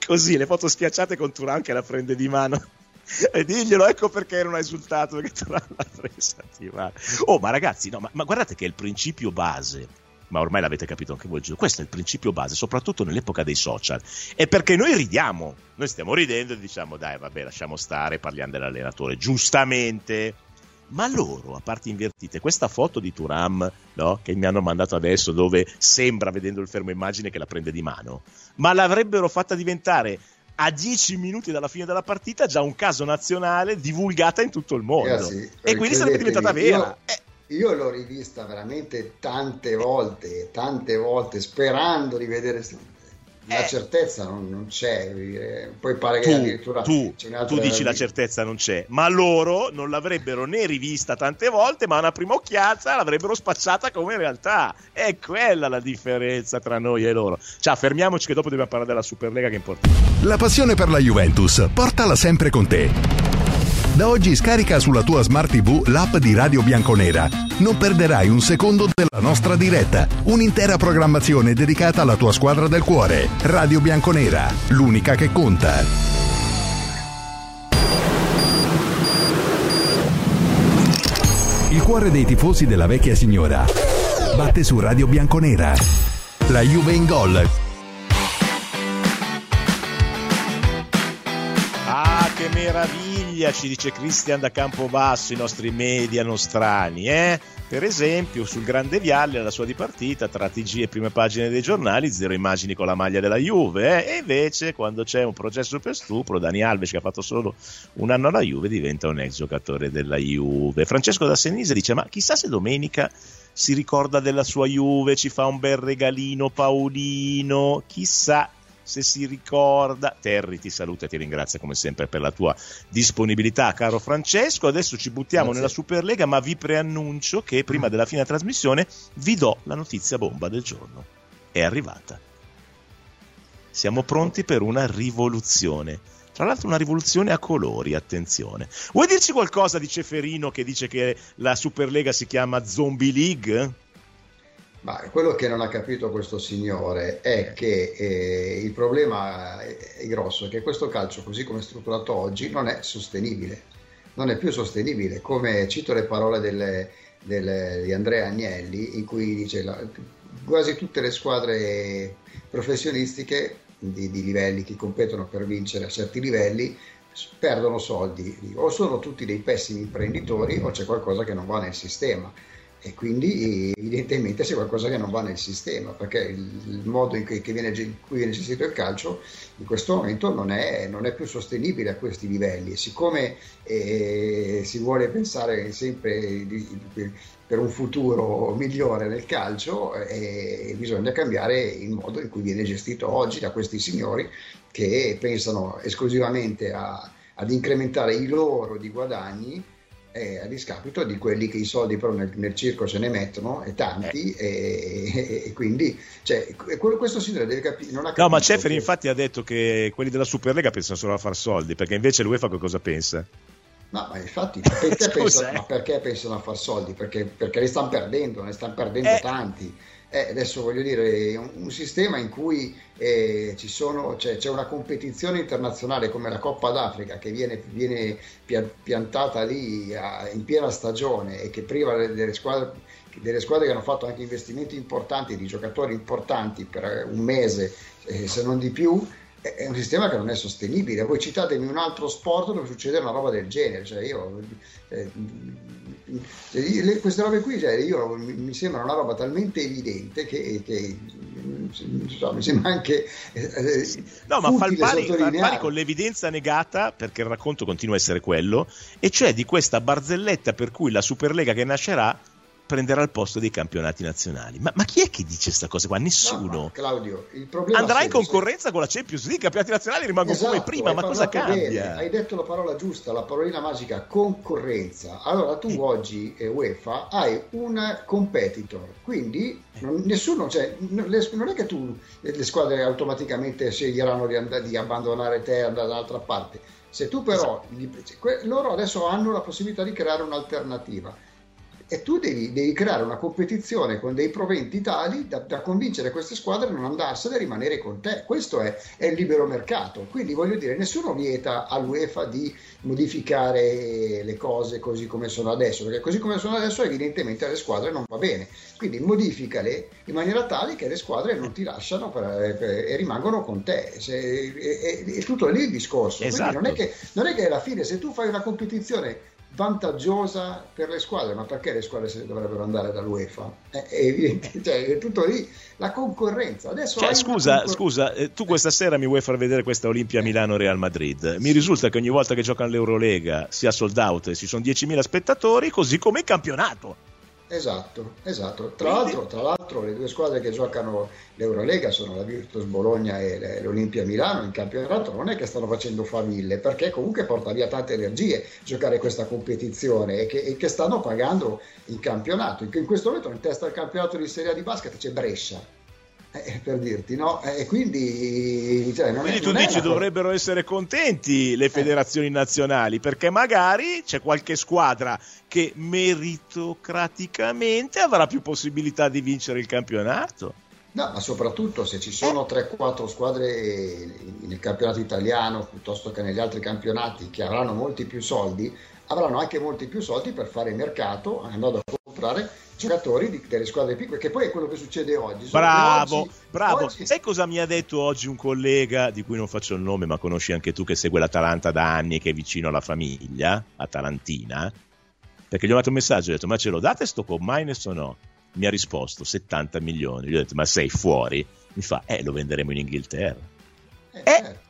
così, le foto schiacciate con Turan che la prende di mano. E diglielo, ecco perché non ha esultato perché Turan l'ha presa di mano. Oh, ma ragazzi, no, ma, ma guardate che è il principio base ma ormai l'avete capito anche voi, questo è il principio base, soprattutto nell'epoca dei social, è perché noi ridiamo, noi stiamo ridendo e diciamo dai vabbè lasciamo stare, parliamo dell'allenatore, giustamente, ma loro, a parte invertite, questa foto di Turam no, che mi hanno mandato adesso dove sembra, vedendo il fermo immagine, che la prende di mano, ma l'avrebbero fatta diventare a 10 minuti dalla fine della partita già un caso nazionale divulgata in tutto il mondo. Ragazzi, e quindi sarebbe diventata vera. Io... Eh, io l'ho rivista veramente tante volte, tante volte, sperando di vedere la eh. certezza non, non, c'è, poi pare tu, che addirittura tu, tu dici la certezza non c'è, ma loro non l'avrebbero né rivista tante volte, ma una prima occhiata l'avrebbero spacciata come in realtà. È quella la differenza tra noi e loro. Ciao, fermiamoci che dopo dobbiamo parlare della Superlega che è importante. La passione per la Juventus, portala sempre con te. Da oggi scarica sulla tua Smart TV l'app di Radio Bianconera. Non perderai un secondo della nostra diretta. Un'intera programmazione dedicata alla tua squadra del cuore. Radio Bianconera, l'unica che conta. Il cuore dei tifosi della vecchia signora batte su Radio Bianconera. La Juve in gol Ah, che meraviglia, ci dice Cristian da Campobasso, i nostri media nostrani, eh? Per esempio, sul Grande Viale, la sua dipartita, tra TG e prime pagine dei giornali, zero immagini con la maglia della Juve, eh? E invece, quando c'è un processo per stupro, Dani Alves, che ha fatto solo un anno alla Juve, diventa un ex giocatore della Juve. Francesco da Senise dice, ma chissà se domenica si ricorda della sua Juve, ci fa un bel regalino Paolino, chissà se si ricorda. Terry ti saluta e ti ringrazia come sempre per la tua disponibilità, caro Francesco. Adesso ci buttiamo Grazie. nella Superlega, ma vi preannuncio che prima della fine della trasmissione vi do la notizia bomba del giorno. È arrivata. Siamo pronti per una rivoluzione. Tra l'altro una rivoluzione a colori, attenzione. Vuoi dirci qualcosa di Ceferino che dice che la Superlega si chiama Zombie League? Ma quello che non ha capito questo signore è che eh, il problema è grosso, è che questo calcio, così come è strutturato oggi, non è sostenibile. Non è più sostenibile. Come cito le parole delle, delle, di Andrea Agnelli, in cui dice la, quasi tutte le squadre professionistiche di, di livelli che competono per vincere a certi livelli perdono soldi. O sono tutti dei pessimi imprenditori o c'è qualcosa che non va nel sistema e quindi evidentemente c'è qualcosa che non va nel sistema perché il, modo in cui, viene, in cui, viene, gestito il calcio in questo momento non è, non è più sostenibile a questi livelli. E siccome eh, si vuole pensare sempre di, di, per un futuro migliore nel calcio eh, bisogna cambiare il modo in cui viene gestito oggi da questi signori che pensano esclusivamente a, ad incrementare i loro di guadagni eh, a discapito di quelli che i soldi però nel, nel circo se ne mettono e tanti eh. e, e, quindi cioè, questo signore deve capire non ha no ma Ceferi che... infatti ha detto che quelli della Superlega pensano solo a far soldi perché invece l'UEFA cosa pensa? No, ma infatti, perché, pensano, ma perché pensano a far soldi? Perché, perché li stanno perdendo, ne stanno perdendo eh. tanti eh, adesso voglio dire, un, un sistema in cui eh, sono, c'è, c'è, una competizione internazionale come la Coppa d'Africa che viene, viene piantata lì a, in piena stagione e che priva delle squadre, delle squadre che hanno fatto anche investimenti importanti, di giocatori importanti per un mese, eh, se non di più, è un sistema che non è sostenibile. Voi citatemi un altro sport dove succede una roba del genere. Cioè io, eh, le, queste robe qui cioè, io, mi, sembra una roba talmente evidente che, che so, mi sembra anche eh, no ma fa il, pari, fa il pari con l'evidenza negata perché il racconto continua a essere quello e cioè di questa barzelletta per cui la Superlega che nascerà prenderà il posto dei campionati nazionali. Ma, ma chi è che dice questa cosa qua? Nessuno. No, Claudio, il problema andrà in concorrenza con la Champions League, i campionati nazionali rimangono esatto, come prima, ma cosa cambia? Bene. Hai detto la parola giusta, la parolina magica concorrenza. Allora tu eh. oggi eh, UEFA hai un competitor, quindi non, nessuno, cioè, non è che tu le squadre automaticamente sceglieranno di, and- di abbandonare te e andare dall'altra parte. Se tu però, esatto. loro adesso hanno la possibilità di creare un'alternativa e tu devi, devi, creare una competizione con dei proventi tali da, da, convincere queste squadre a non andarsene e rimanere con te. Questo è, è, il libero mercato. Quindi voglio dire, nessuno vieta all'UEFA di modificare le cose così come sono adesso, perché così come sono adesso evidentemente alle squadre non va bene. Quindi modificale in maniera tale che le squadre non ti lasciano per, per, e rimangono con te. Se, è, è, è, tutto lì il discorso. Esatto. non è, che, non è che alla fine se tu fai una competizione vantaggiosa per le squadre, ma perché le squadre se dovrebbero andare dall'UEFA? È, evidente, cioè, è tutto lì, la concorrenza. Adesso cioè, scusa, concor- scusa eh, tu questa sera mi vuoi far vedere questa Olimpia Milano-Real Madrid? Mi risulta che ogni volta che giocano l'Eurolega sia sold out e ci sono 10.000 spettatori, così come il campionato. Esatto, esatto. Tra, l'altro, tra l'altro, le due squadre che giocano l'Eurolega sono la Virtus Bologna e l'Olimpia Milano in campionato non è che stanno facendo famiglie perché comunque porta via tante energie giocare questa competizione e che, e che stanno pagando il campionato. In questo momento in testa al campionato di Serie A di basket c'è Brescia eh, per dirti, no? E quindi, cioè, quindi è, tu dici dovrebbero essere contenti le eh. federazioni eh. nazionali perché magari c'è qualche squadra che meritocraticamente avrà più possibilità di vincere il campionato. No, ma soprattutto se ci sono 3-4 squadre nel campionato italiano piuttosto che negli altri campionati che avranno molti più soldi, avranno anche molti più soldi per fare il mercato andando a comprare giocatori di, delle squadre piccole, che poi è quello che succede oggi. Bravo, oggi, bravo. Oggi... Sai cosa mi ha detto oggi un collega di cui non faccio il nome, ma conosci anche tu, che segue l'Atalanta da anni, che è vicino alla famiglia, atalantina? Perché gli ho mandato un messaggio, ho detto, ma ce lo date sto Commines o no? Mi ha risposto 70 milioni. Gli ho detto, ma sei fuori? Mi fa, eh, lo venderemo in Inghilterra. Eh, eh. Certo.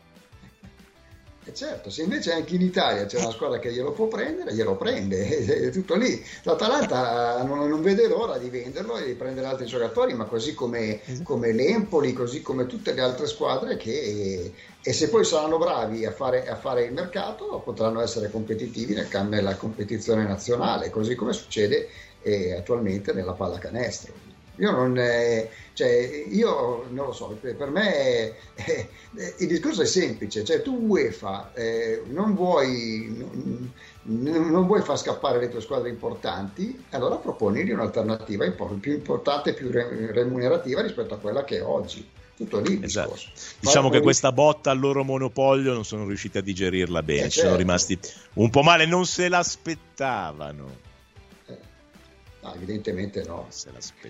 E certo, se invece anche in Italia c'è una squadra che glielo può prendere, glielo prende, è tutto lì. L'Atalanta non, non vede l'ora di venderlo e di prendere altri giocatori, ma così come, esatto. come l'Empoli, così come tutte le altre squadre che, e se poi saranno bravi a fare, a fare il mercato potranno essere competitivi nel, nella competizione nazionale, così come succede eh, attualmente nella pallacanestro. Io non, eh, cioè, io non lo so, per me è, il discorso è semplice, cioè tu UEFA eh, non, vuoi, non, non, vuoi far scappare le tue squadre importanti, allora proponigli un'alternativa più importante e più remunerativa rispetto a quella che è oggi. Tutto lì esatto. Diciamo che questa botta al loro monopolio non sono riusciti a digerirla bene, eh, certo. sono rimasti un po' male, non se l'aspettavano. No, evidentemente no.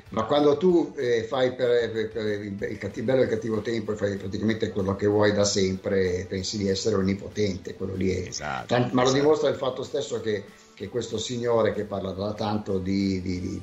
Ma quando tu eh, fai per, per, per, il cattivo, bello e il cattivo tempo e fai praticamente quello che vuoi da sempre, pensi di essere onnipotente, quello lì è. Esatto, Tant- ma lo esatto. dimostra il fatto stesso che, che, questo signore che parla da tanto di, di, di,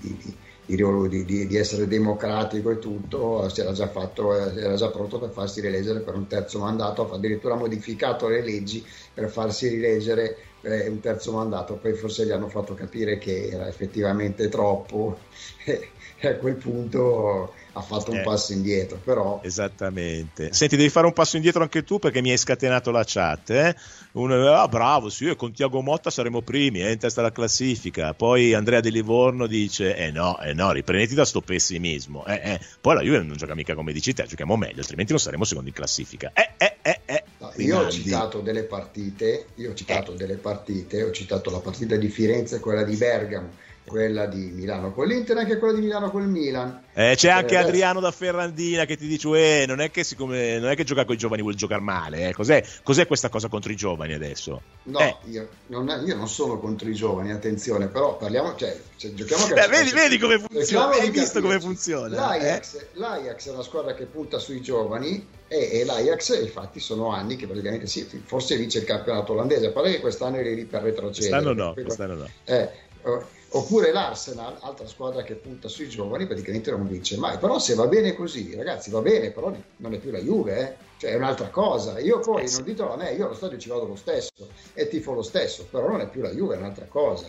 di, di essere democratico e tutto, si era già, fatto, era già pronto per farsi rileggere per un terzo mandato, ha addirittura modificato le leggi per farsi rileggere eh, un terzo mandato, poi forse gli hanno fatto capire che era effettivamente troppo e, a quel punto ha fatto un eh, passo indietro. Però... Esattamente. Senti, devi fare un passo indietro anche tu perché mi hai scatenato la chat. Eh? Uno, ah, bravo, sì, io con Tiago Motta saremo primi, è eh, in testa alla classifica. Poi Andrea Di Livorno dice, eh no, eh no, riprenditi da sto pessimismo. Eh, eh. Poi la Juve non gioca mica come dici te, giochiamo meglio, altrimenti non saremo secondi in classifica. Eh, eh, eh, eh. Io ho citato delle partite, io ho citato delle partite, ho citato la partita di Firenze e quella di Bergamo quella di Milano con l'Inter e anche quella di Milano con il Milan. Eh, c'è anche eh, Adriano da Ferrandina che ti dice: eh, non, è che siccome, non è che gioca con i giovani vuol giocare male. Eh. Cos'è, cos'è, questa cosa contro i giovani adesso? No, eh. io, non, io, non, sono contro i giovani, attenzione, però parliamo, cioè, cioè giochiamo a vedi, vedi, come funziona. Hai visto come funziona? L'Ajax, eh? L'Ajax, è una squadra che punta sui giovani e, e, l'Ajax, infatti, sono anni che praticamente sì, forse vince il campionato olandese. A parte che quest'anno è lì per retrocedere. Quest'anno no, quest'anno no. Eh, oh, Oppure l'Arsenal, altra squadra che punta sui giovani, praticamente non vince mai. Però se va bene così, ragazzi, va bene, però non è più la Juve, eh? cioè è un'altra cosa. Io poi, non ditelo a me, io allo stadio ci vado lo stesso e tifo lo stesso, però non è più la Juve, è un'altra cosa.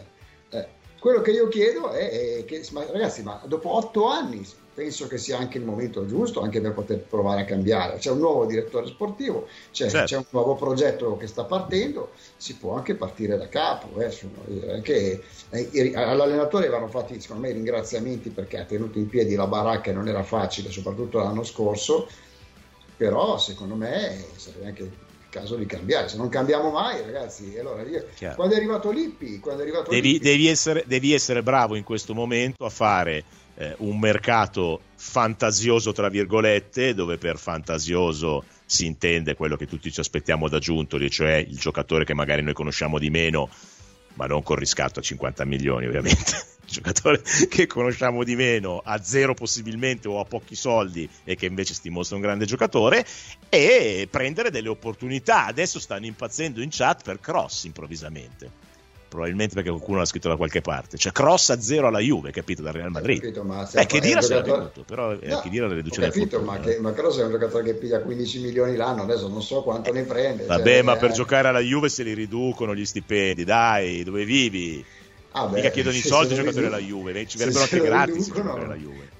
Eh. Quello che io chiedo è, che, ma ragazzi, ma dopo otto anni penso che sia anche il momento giusto anche per poter provare a cambiare. C'è un nuovo direttore sportivo, c'è, certo. c'è un nuovo progetto che sta partendo, si può anche partire da capo. Eh, anche, eh, all'allenatore vanno fatti secondo me ringraziamenti perché ha tenuto in piedi la baracca e non era facile, soprattutto l'anno scorso, però secondo me sarebbe anche caso di cambiare. Se non cambiamo mai, ragazzi, allora io, quando è arrivato Lippi, quando è arrivato devi, Lippi, devi, essere, devi essere bravo in questo momento a fare eh, un mercato fantasioso, tra virgolette, dove per fantasioso si intende quello che tutti ci aspettiamo da Giuntoli, cioè il giocatore che magari noi conosciamo di meno, ma non con riscatto a 50 milioni ovviamente, giocatore che conosciamo di meno a zero possibilmente o a pochi soldi e che invece si dimostra un grande giocatore e prendere delle opportunità. Adesso stanno impazzendo in chat per cross improvvisamente probabilmente perché qualcuno l'ha scritto da qualche parte. Cioè, cross a zero alla Juve, capito? Dal Real Madrid. Capito, ma eh, che dire se l'ha venuto, però no, che dire la riduzione del capito, ma, che, ma Cross è un giocatore che piglia 15 milioni l'anno, adesso non so quanto ne prende. Vabbè, cioè, ma eh, per giocare alla Juve se li riducono gli stipendi, dai, dove vivi? Ah, beh, Mica chiedono i soldi ai giocatori della Juve, ci verrebbero anche gratis i giocatori della Juve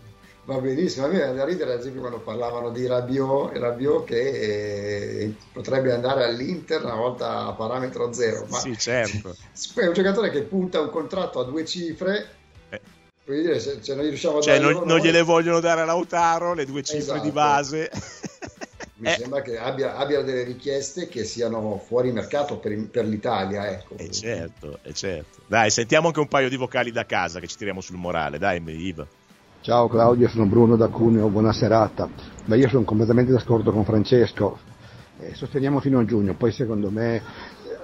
va benissimo. A me viene da ridere, ad esempio, quando parlavano di Rabiot, Rabiot che eh, potrebbe andare all'Inter una volta a parametro zero. Ma sì, certo. È un giocatore che punta un contratto a due cifre. Eh. Dire, se, se non riusciamo a cioè, non, non gliele vogliono dare a Lautaro le due cifre esatto. di base. Mi eh. sembra che abbia, abbia, delle richieste che siano fuori mercato per, per l'Italia. Ecco. E eh, certo, e certo. Dai, sentiamo anche un paio di vocali da casa che ci tiriamo sul morale. Dai, Iva. Ciao Claudio, sono Bruno da Cuneo, buona serata. Beh, io sono completamente d'accordo con Francesco, eh, sosteniamo fino a giugno, poi secondo me, eh,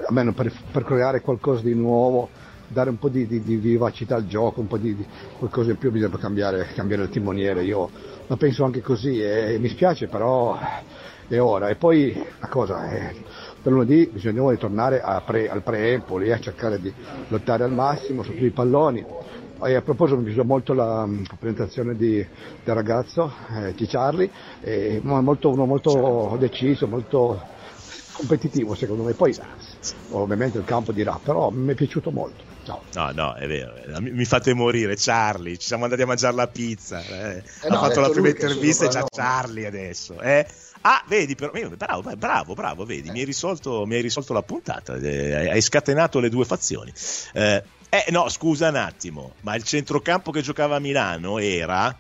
almeno per, per, creare qualcosa di nuovo, dare un po' di, di, di vivacità al gioco, un po' di, di, qualcosa in più bisogna cambiare, cambiare il timoniere, io la penso anche così e mi spiace però è ora. E poi una cosa, eh, per lunedì bisogna ritornare pre, al pre-Empoli, a cercare di lottare al massimo su tutti i palloni e a proposito mi piace molto la, mm, presentazione di, del ragazzo, eh, di Charlie, è molto, uno molto deciso, molto competitivo secondo me. Poi ovviamente il campo dirà, però mi è piaciuto molto. Ciao. No, no, è vero, mi fate morire, Charlie, ci siamo andati a mangiare la pizza, eh. Eh no, ha fatto la prima intervista e già Charlie adesso. Eh. Ah, vedi, però, bravo, bravo, bravo, vedi, mi hai, risolto, mi hai risolto la puntata, eh, hai scatenato le due fazioni. Eh, eh, no, scusa un attimo, ma il centrocampo che giocava a Milano era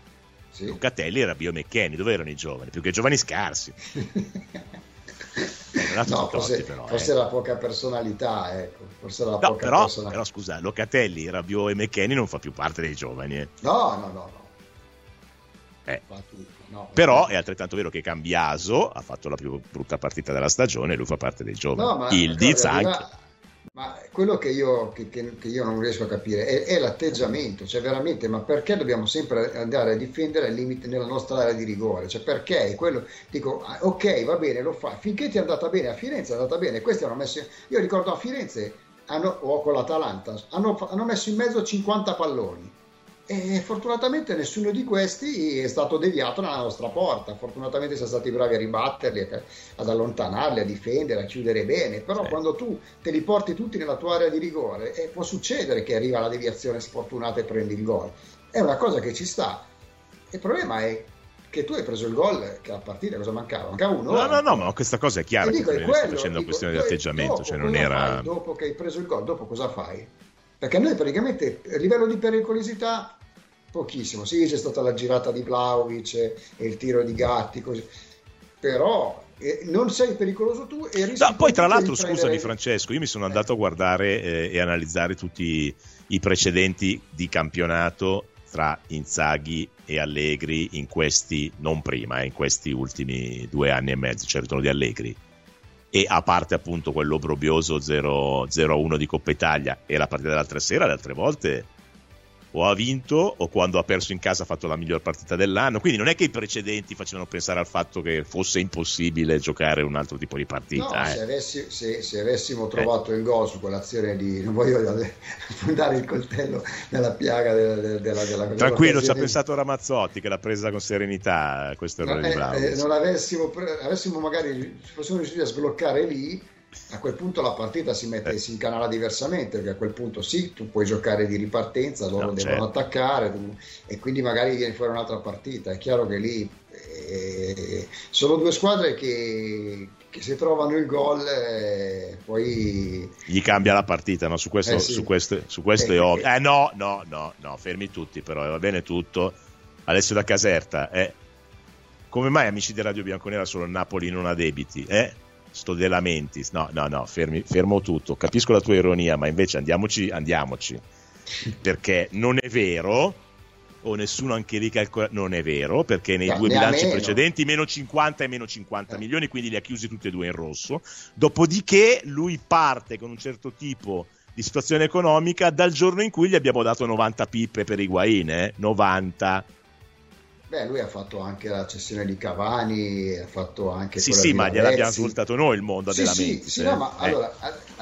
sì. Locatelli era Biomeccheni, dove erano i giovani? Più che giovani scarsi. Eh, no, forse, però, forse eh. era poca personalità, ecco. Forse era no, poca però, personalità. però scusa, Locatelli, Rabiot e McKenny non fa più parte dei giovani. Eh. No, no, no, no. Eh. No, però è altrettanto vero che Cambiaso ha fatto la più brutta partita della stagione e lui fa parte dei giovani. No, ma, Il Diz anche. Ma quello che io, che, che, che io, non riesco a capire è, è, l'atteggiamento, cioè veramente, ma perché dobbiamo sempre andare a difendere il limite nella nostra area di rigore? Cioè perché? Quello, dico, ah, ok, va bene, lo fa, finché ti è andata bene, a Firenze è andata bene, questi hanno messo, io ricordo a Firenze, hanno, o con l'Atalanta, hanno, hanno messo in mezzo 50 palloni, e fortunatamente nessuno di questi è stato deviato nella nostra porta. Fortunatamente siamo stati bravi a ribatterli, ad allontanarli, a difendere, a chiudere bene. Però sì. quando tu te li porti tutti nella tua area di rigore, eh, può succedere che arriva la deviazione sfortunata e prendi il gol. È una cosa che ci sta. Il problema è che tu hai preso il gol che la partita cosa mancava? Mancava uno. No, no, no, ma questa cosa è chiara. Dico, che è quello, facendo una questione di atteggiamento. Cioè non era... dopo che hai preso il gol, dopo cosa fai? Perché noi praticamente a livello di pericolosità pochissimo. Sì, c'è stata la girata di Vlaovic e il tiro di Gatti, così. però eh, non sei pericoloso tu e rischi no, poi tra l'altro scusami Francesco io mi sono andato a guardare eh, e analizzare tutti i precedenti di campionato tra Inzaghi e Allegri in questi non prima eh, in questi ultimi due anni e mezzo cioè il ritorno di Allegri e a parte appunto quello obrobioso 0-1 di Coppa Italia e la partita dell'altra sera le altre volte o ha vinto o quando ha perso in casa ha fatto la miglior partita dell'anno. Quindi non è che i precedenti facevano pensare al fatto che fosse impossibile giocare un altro tipo di partita. No, eh. se, avessi, se, se, avessimo trovato eh. il gol su quell'azione di non voglio affondare il coltello nella piaga della, della, della, Tranquillo, ci ha pensato Ramazzotti che l'ha presa con serenità questo errore no, di Bravo. Eh, non avessimo, avessimo magari fossimo riusciti a sbloccare lì a quel punto la partita si, mette, eh. si incanala diversamente, perché a quel punto sì, tu puoi giocare di ripartenza, loro no, devono certo. attaccare tu, e quindi magari viene fuori un'altra partita. È chiaro che lì eh, sono due squadre che, che se trovano il gol eh, poi gli cambia la partita no? su questo, eh sì. su questo, su questo è eh, ovvio eh no no no no fermi tutti però va bene tutto Alessio da Caserta eh. come mai amici di Radio Bianconera solo Napoli non ha debiti eh? Sto De Lamentis no no no fermi, fermo tutto capisco la tua ironia ma invece andiamoci andiamoci perché non è vero o nessuno anche lì calcola non è vero perché nei no, due bilanci meno. precedenti meno 50 e meno 50 eh. milioni quindi li ha chiusi tutti e due in rosso dopodiché lui parte con un certo tipo di situazione economica dal giorno in cui gli abbiamo dato 90 pippe per Higuain eh? 90 Beh, lui ha fatto anche la cessione di Cavani, ha fatto anche Sì, sì, ma gliel'abbiamo ascoltato noi il mondo sì, della sì, mente. Sì, no, ma eh. allora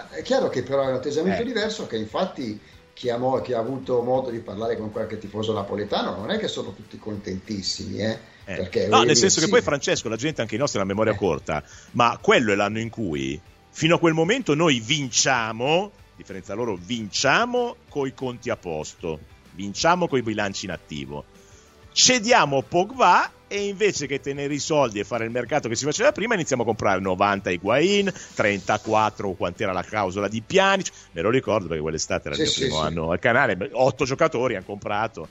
è chiaro che però è un atteggiamento eh. diverso che infatti chi ha, chi ha, avuto modo di parlare con qualche tifoso napoletano non è che sono tutti contentissimi, eh? Eh. no, nel senso sì. che poi Francesco, la gente anche i nostri ha la memoria eh. corta, ma quello è l'anno in cui fino a quel momento noi vinciamo, differenza loro, vinciamo coi conti a posto, vinciamo coi bilanci in attivo. Cediamo Pogba e invece che tenere i soldi e fare il mercato che si faceva prima iniziamo a comprare 90 Higuain 34 quant'era la clausola di Pjanic. Me lo ricordo perché quell'estate era il sì, mio primo sì. anno al canale. 8 giocatori hanno comprato.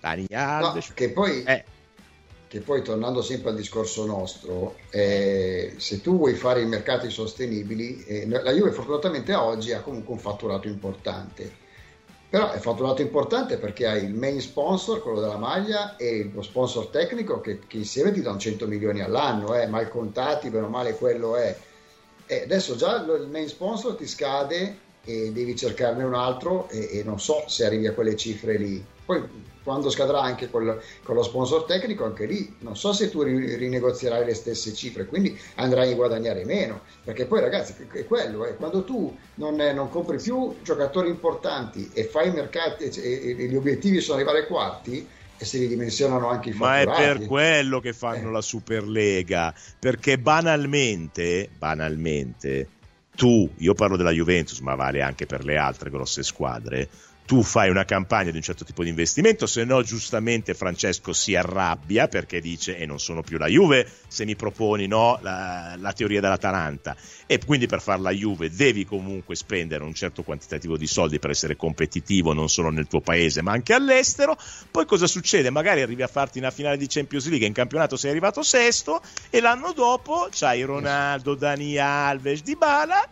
Dani Alves. no, che poi eh. che poi tornando sempre al discorso nostro eh, se tu vuoi fare i mercati sostenibili eh, la Juve fortunatamente oggi ha comunque un fatturato importante però è fatto un dato importante perché hai il main sponsor, quello della maglia, e lo sponsor tecnico che, che insieme ti danno 100 milioni all'anno, eh, mal contati, meno male quello è. E adesso già il main sponsor ti scade e devi cercarne un altro e, e non so se arrivi a quelle cifre lì. Poi quando scadrà anche col, con lo sponsor tecnico, anche lì non so se tu rinegozierai le stesse cifre, quindi andrai a guadagnare meno, perché poi ragazzi è quello, eh, quando tu non, non, compri più giocatori importanti e fai i mercati e, e, gli obiettivi sono arrivare ai quarti, e si ridimensionano anche i fatturati. Ma è per quello che fanno eh. la Superlega, perché banalmente, banalmente, tu, io parlo della Juventus, ma vale anche per le altre grosse squadre, tu fai una campagna di un certo tipo di investimento, se no giustamente Francesco si arrabbia perché dice e non sono più la Juve se mi proponi no, la, la, teoria dell'Atalanta. E quindi per fare la Juve devi comunque spendere un certo quantitativo di soldi per essere competitivo non solo nel tuo paese ma anche all'estero, poi cosa succede? Magari arrivi a farti una finale di Champions League in campionato sei arrivato sesto e l'anno dopo c'hai Ronaldo, Dani Alves, Dybala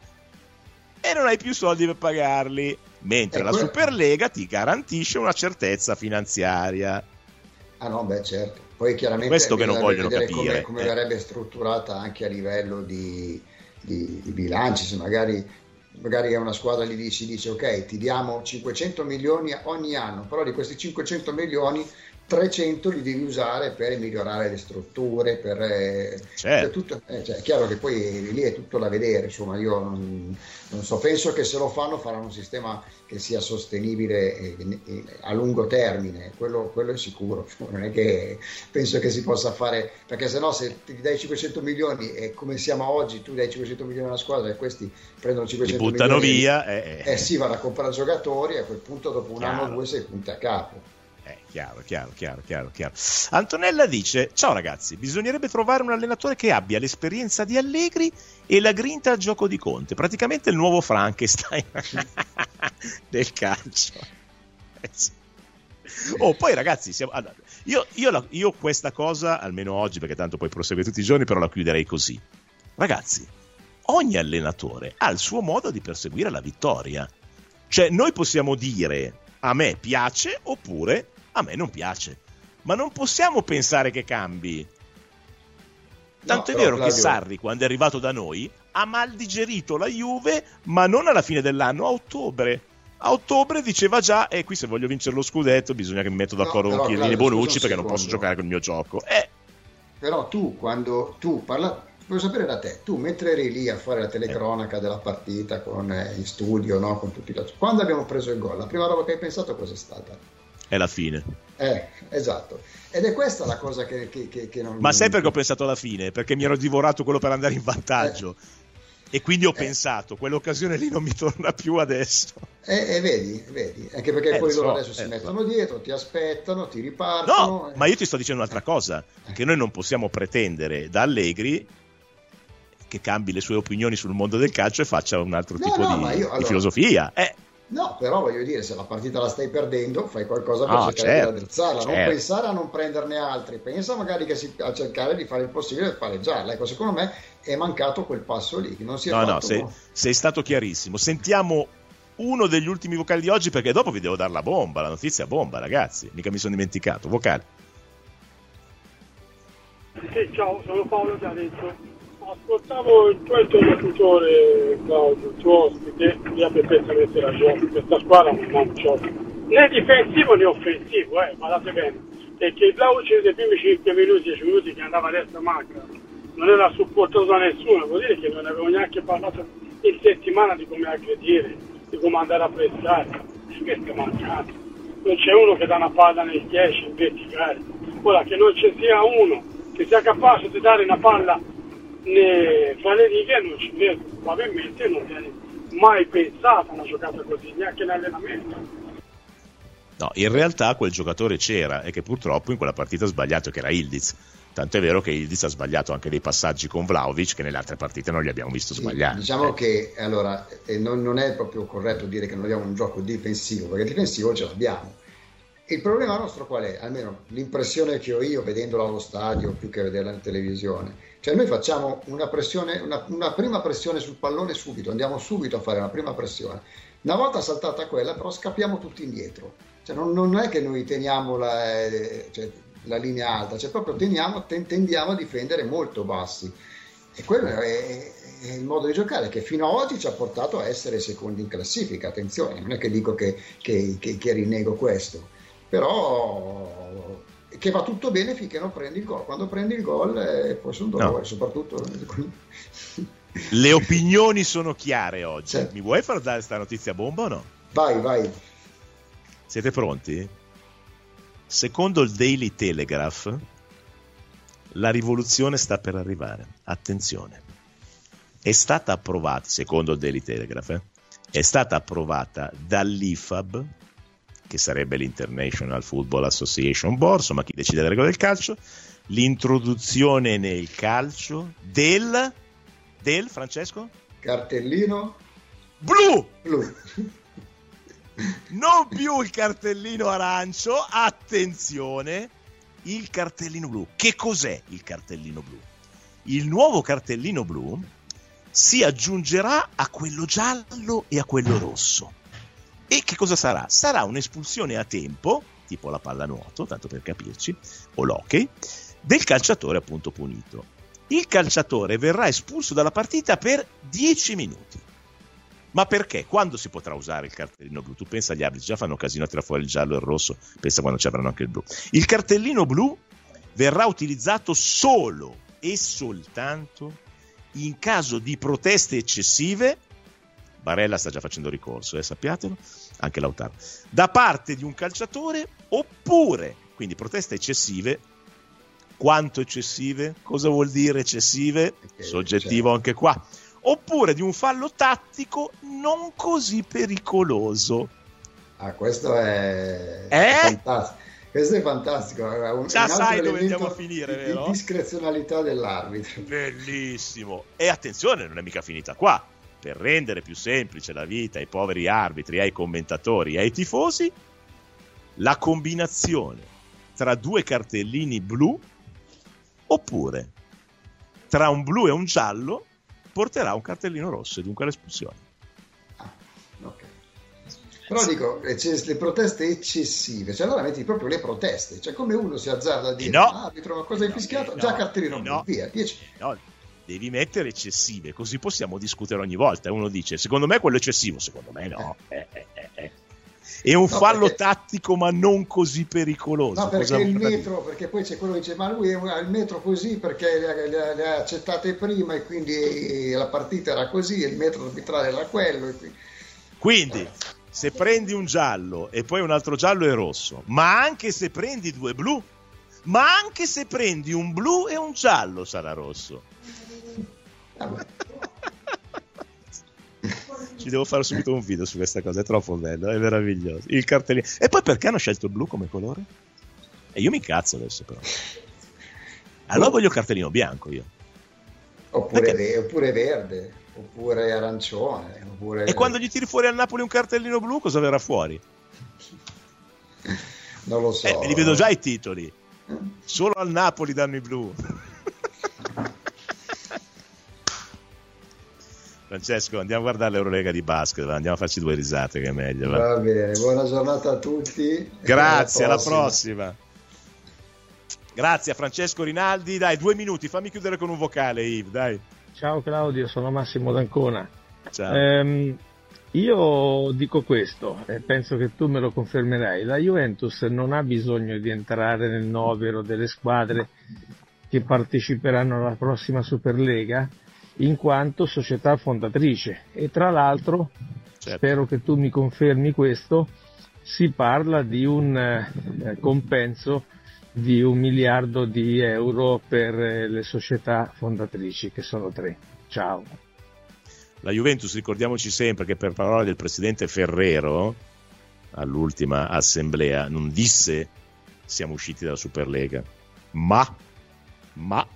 e non hai più soldi per pagarli mentre la Superlega ti garantisce una certezza finanziaria. Ah no, beh certo. Poi chiaramente questo che non vogliono capire come, come eh. verrebbe strutturata anche a livello di, di, di bilanci, se magari, magari è una squadra gli dici, dice ok ti diamo 500 milioni ogni anno, però di questi 500 milioni 300 li devi usare per migliorare le strutture, per, eh, certo. tutto, eh, cioè, è chiaro che poi lì è tutto da vedere, insomma io non, non, so, penso che se lo fanno faranno un sistema che sia sostenibile e, e, a lungo termine, quello, quello, è sicuro, non è che penso che si possa fare, perché se no se ti dai 500 milioni e come siamo oggi tu dai 500 milioni alla squadra e questi prendono 500 Li buttano milioni, via, eh, eh, sì, vanno a comprare giocatori e a quel punto dopo un chiaro. anno o due sei punti a capo. Eh, chiaro, chiaro, chiaro, chiaro, chiaro. Antonella dice: Ciao ragazzi, bisognerebbe trovare un allenatore che abbia l'esperienza di Allegri e la grinta al gioco di Conte. Praticamente il nuovo Frankenstein del calcio. Eh oh, poi ragazzi, siamo... allora, io, io, la, io questa cosa, almeno oggi, perché tanto poi prosegue tutti i giorni, però la chiuderei così. Ragazzi, ogni allenatore ha il suo modo di perseguire la vittoria. Cioè, noi possiamo dire a me piace oppure a me non piace. Ma non possiamo pensare che cambi. Tanto no, è vero che Sarri, quando è arrivato da noi, ha mal digerito la Juve, ma non alla fine dell'anno, a ottobre. A ottobre diceva già, e eh, qui se voglio vincere lo scudetto bisogna che mi metto d'accordo no, con Chiellini e Bonucci perché non posso giocare con il mio gioco. Eh. Però tu, quando tu parla, voglio sapere da te, tu mentre eri lì a fare la telecronaca della partita con, eh, in studio, no, con tutti i quando abbiamo preso il gol, la prima roba che hai pensato cos'è stata? È la fine. Eh, esatto. Ed è questa la cosa che, che, che, che non... Ma sai perché ho pensato alla fine? Perché mi ero divorato quello per andare in vantaggio. Eh. E quindi ho eh. pensato, quell'occasione lì non mi torna più adesso. E, eh, eh, vedi, vedi, anche perché eh, poi loro so, adesso si mettono so. dietro, ti aspettano, ti ripartono. No, ma io ti sto dicendo un'altra cosa, che noi non possiamo pretendere da Allegri che cambi le sue opinioni sul mondo del calcio e faccia un altro no, tipo no, di, io, allora, di, filosofia. Eh. No, però voglio dire, se la partita la stai perdendo, fai qualcosa per no, cercare certo, di raddrizzarla. Certo. Non pensare a non prenderne altri, pensa magari che si, a cercare di fare il possibile per pareggiarla. Ecco, secondo me è mancato quel passo lì. non si è no, no, sei, sei stato chiarissimo. Sentiamo uno degli ultimi vocali di oggi perché dopo vi devo dare la bomba, la notizia bomba, ragazzi. Mica mi sono dimenticato. Vocale. Sì, ciao, sono Paolo da Arezzo. Ascoltavo il tuo interlocutore Claudio, il tuo ospite, mi ha perfettamente ragione, questa squadra non c'è né difensivo né offensivo, eh, guardate bene, perché il Vlaovic dei primi 5 minuti, 10 minuti che andava a destra manca, non era supportato da nessuno, vuol dire che non avevo neanche parlato in settimana di come aggredire, di come andare a prestare, e questo è mancato. Non c'è uno che dà una palla nel 10 in verticale, ora che non ci sia uno che sia capace di dare una palla né, fra le righe non ci vedo, probabilmente non viene mai pensata una giocata così, neanche in allenamento. No, in realtà quel giocatore c'era e che purtroppo in quella partita ha sbagliato, che era Ildiz. Tanto è vero che Ildiz ha sbagliato anche dei passaggi con Vlaovic che nelle altre partite non li abbiamo visto sbagliare. Sì, diciamo eh. che allora non, non, è proprio corretto dire che non abbiamo un gioco difensivo, perché difensivo ce l'abbiamo. Il problema nostro qual è? Almeno l'impressione che ho io vedendolo allo stadio più che vederla in televisione cioè noi facciamo una, pressione, una, una, prima pressione sul pallone subito, andiamo subito a fare una prima pressione. Una volta saltata quella, però scappiamo tutti indietro. Cioè non, non è che noi teniamo la, eh, cioè, la linea alta, cioè proprio teniamo, tendiamo a difendere molto bassi. E quello è, è, il modo di giocare che fino ad oggi ci ha portato a essere secondi in classifica. Attenzione, non è che dico che, che, che, che rinego questo, però che va tutto bene finché non prendi il gol. Quando prendi il gol eh, poi sono dolore, no. soprattutto. Le opinioni sono chiare oggi. Certo. Mi vuoi far dare questa notizia bomba o no? Vai, vai. Siete pronti? Secondo il Daily Telegraph, la rivoluzione sta per arrivare. Attenzione. È stata approvata, secondo il Daily Telegraph, eh, è stata approvata dall'IFAB, che sarebbe l'International Football Association Board, insomma chi decide le regole del calcio, l'introduzione nel calcio del, del Francesco? Cartellino blu! blu. non più il cartellino arancio, attenzione, il cartellino blu. Che cos'è il cartellino blu? Il nuovo cartellino blu si aggiungerà a quello giallo e a quello rosso e che cosa sarà? Sarà un'espulsione a tempo, tipo la pallanuoto, tanto per capirci, o l'hockey, del calciatore appunto punito. Il calciatore verrà espulso dalla partita per 10 minuti. Ma perché? Quando si potrà usare il cartellino blu? Tu pensa agli arbitri, già fanno casino a tirare fuori il giallo e il rosso, pensa quando ci avranno anche il blu. Il cartellino blu verrà utilizzato solo e soltanto in caso di proteste eccessive Barella sta già facendo ricorso, eh, sappiatelo, anche Lautaro, da parte di un calciatore oppure, quindi proteste eccessive, quanto eccessive? Cosa vuol dire eccessive? Soggettivo certo. anche qua. Oppure di un fallo tattico non così pericoloso. Ah, questo è, eh? fantastico. Questo è fantastico. Un, Già un sai dove andiamo a finire, di, vero? Di discrezionalità dell'arbitro. Bellissimo. E attenzione, non è mica finita qua per rendere più semplice la vita ai poveri arbitri, ai commentatori e ai tifosi, la combinazione tra due cartellini blu oppure tra un blu e un giallo porterà un cartellino rosso e dunque l'espulsione. Ah, ok. Però dico, le proteste eccessive, cioè allora metti proprio le proteste, cioè come uno si azzarda a dire, no, arbitro, ma cosa hai fischiato? No, Già cartellino blu, via, 10. No, devi mettere eccessive, così possiamo discutere ogni volta. Uno dice, secondo me quello è eccessivo, secondo me no. Eh, eh, eh, eh. È un no, fallo perché... tattico, ma non così pericoloso. No, perché il metro, perché poi c'è quello che dice, ma lui ha il metro così perché le, le, le ha accettate prima e quindi la partita era così, e il metro arbitrale era quello. Quindi... quindi, se prendi un giallo e poi un altro giallo e rosso, ma anche se prendi due blu, ma anche se prendi un blu e un giallo sarà rosso Ci devo fare subito un video su questa cosa, è troppo bello, è meraviglioso. Il cartellino. E poi perché hanno scelto il blu come colore? E io mi cazzo adesso però. Allora voglio il cartellino bianco io. Oppure, ve- oppure verde, oppure arancione. Oppure... E quando gli tiri fuori al Napoli un cartellino blu, cosa verrà fuori? Non lo so. Eh, li vedo già i titoli. Solo al Napoli danno i blu. Francesco, andiamo a guardare l'Eurolega di basket, andiamo a farci due risate che è meglio. Va, Va bene, buona giornata a tutti. Grazie, alla prossima. Grazie a Francesco Rinaldi. Dai, due minuti, fammi chiudere con un vocale, Yves, dai. Ciao Claudio, sono Massimo D'Ancona. Ciao. Ehm, io dico questo e penso che tu me lo confermerai. La Juventus non ha bisogno di entrare nel novero delle squadre che parteciperanno alla prossima Superlega in quanto società fondatrice. E tra l'altro Certo. spero che tu mi confermi questo si parla di un eh, compenso di un miliardo di euro per eh, le società fondatrici che sono tre. Ciao. La Juventus, ricordiamoci sempre che per parole del presidente Ferrero, all'ultima assemblea, non disse siamo usciti dalla Superlega, ma, ma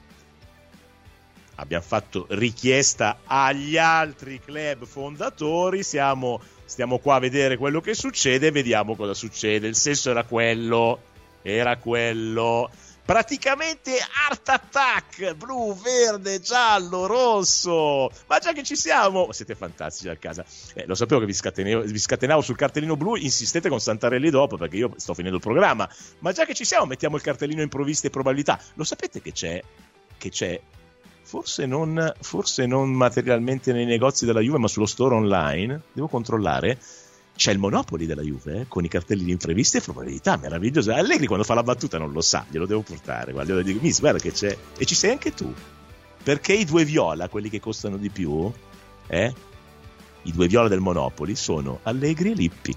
abbiamo fatto richiesta agli altri club fondatori, siamo, stiamo qua a vedere quello che succede e vediamo cosa succede. Il senso era quello, era quello. Praticamente art attack, blu, verde, giallo, rosso. Ma già che ci siamo, siete fantastici a casa. Eh, lo sapevo che vi scatenavo, vi scatenavo sul cartellino blu, insistete con Santarelli dopo perché io sto finendo il programma. Ma già che ci siamo, mettiamo il cartellino improvviste e probabilità. Lo sapete che c'è? Che c'è forse non, forse non materialmente nei negozi della Juve, ma sullo store online, devo controllare. C'è il Monopoli della Juve eh, con i cartelli di impreviste e probabilità, meraviglioso. Allegri quando fa la battuta non lo sa, glielo devo portare. Guarda, glielo dico, Miss, guarda che c'è. E ci sei anche tu. Perché i due viola, quelli che costano di più, eh? I due viola del Monopoli sono Allegri e Lippi.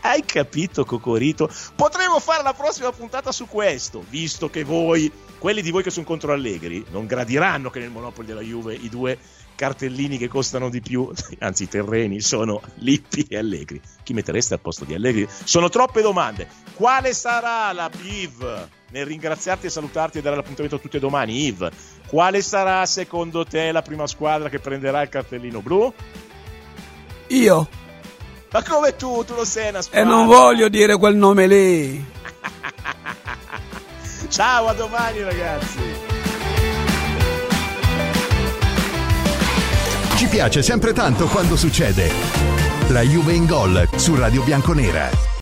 Hai capito, Cocorito? Potremmo fare la prossima puntata su questo, visto che voi, quelli di voi che sono contro Allegri, non gradiranno che nel Monopoli della Juve i due cartellini che costano di più, anzi i terreni, sono Lippi e Allegri. Chi mettereste al posto di Allegri? Sono troppe domande. Quale sarà la Piv? Nel ringraziarti e salutarti e dare l'appuntamento a tutti domani, Yves, quale sarà secondo te la prima squadra che prenderà il cartellino blu? Io? Ma come tu? Tu lo sei una E squadra. non voglio dire quel nome lì. Ciao, a domani ragazzi. Ci piace sempre tanto quando succede. La Juve in gol su Radio Bianconera.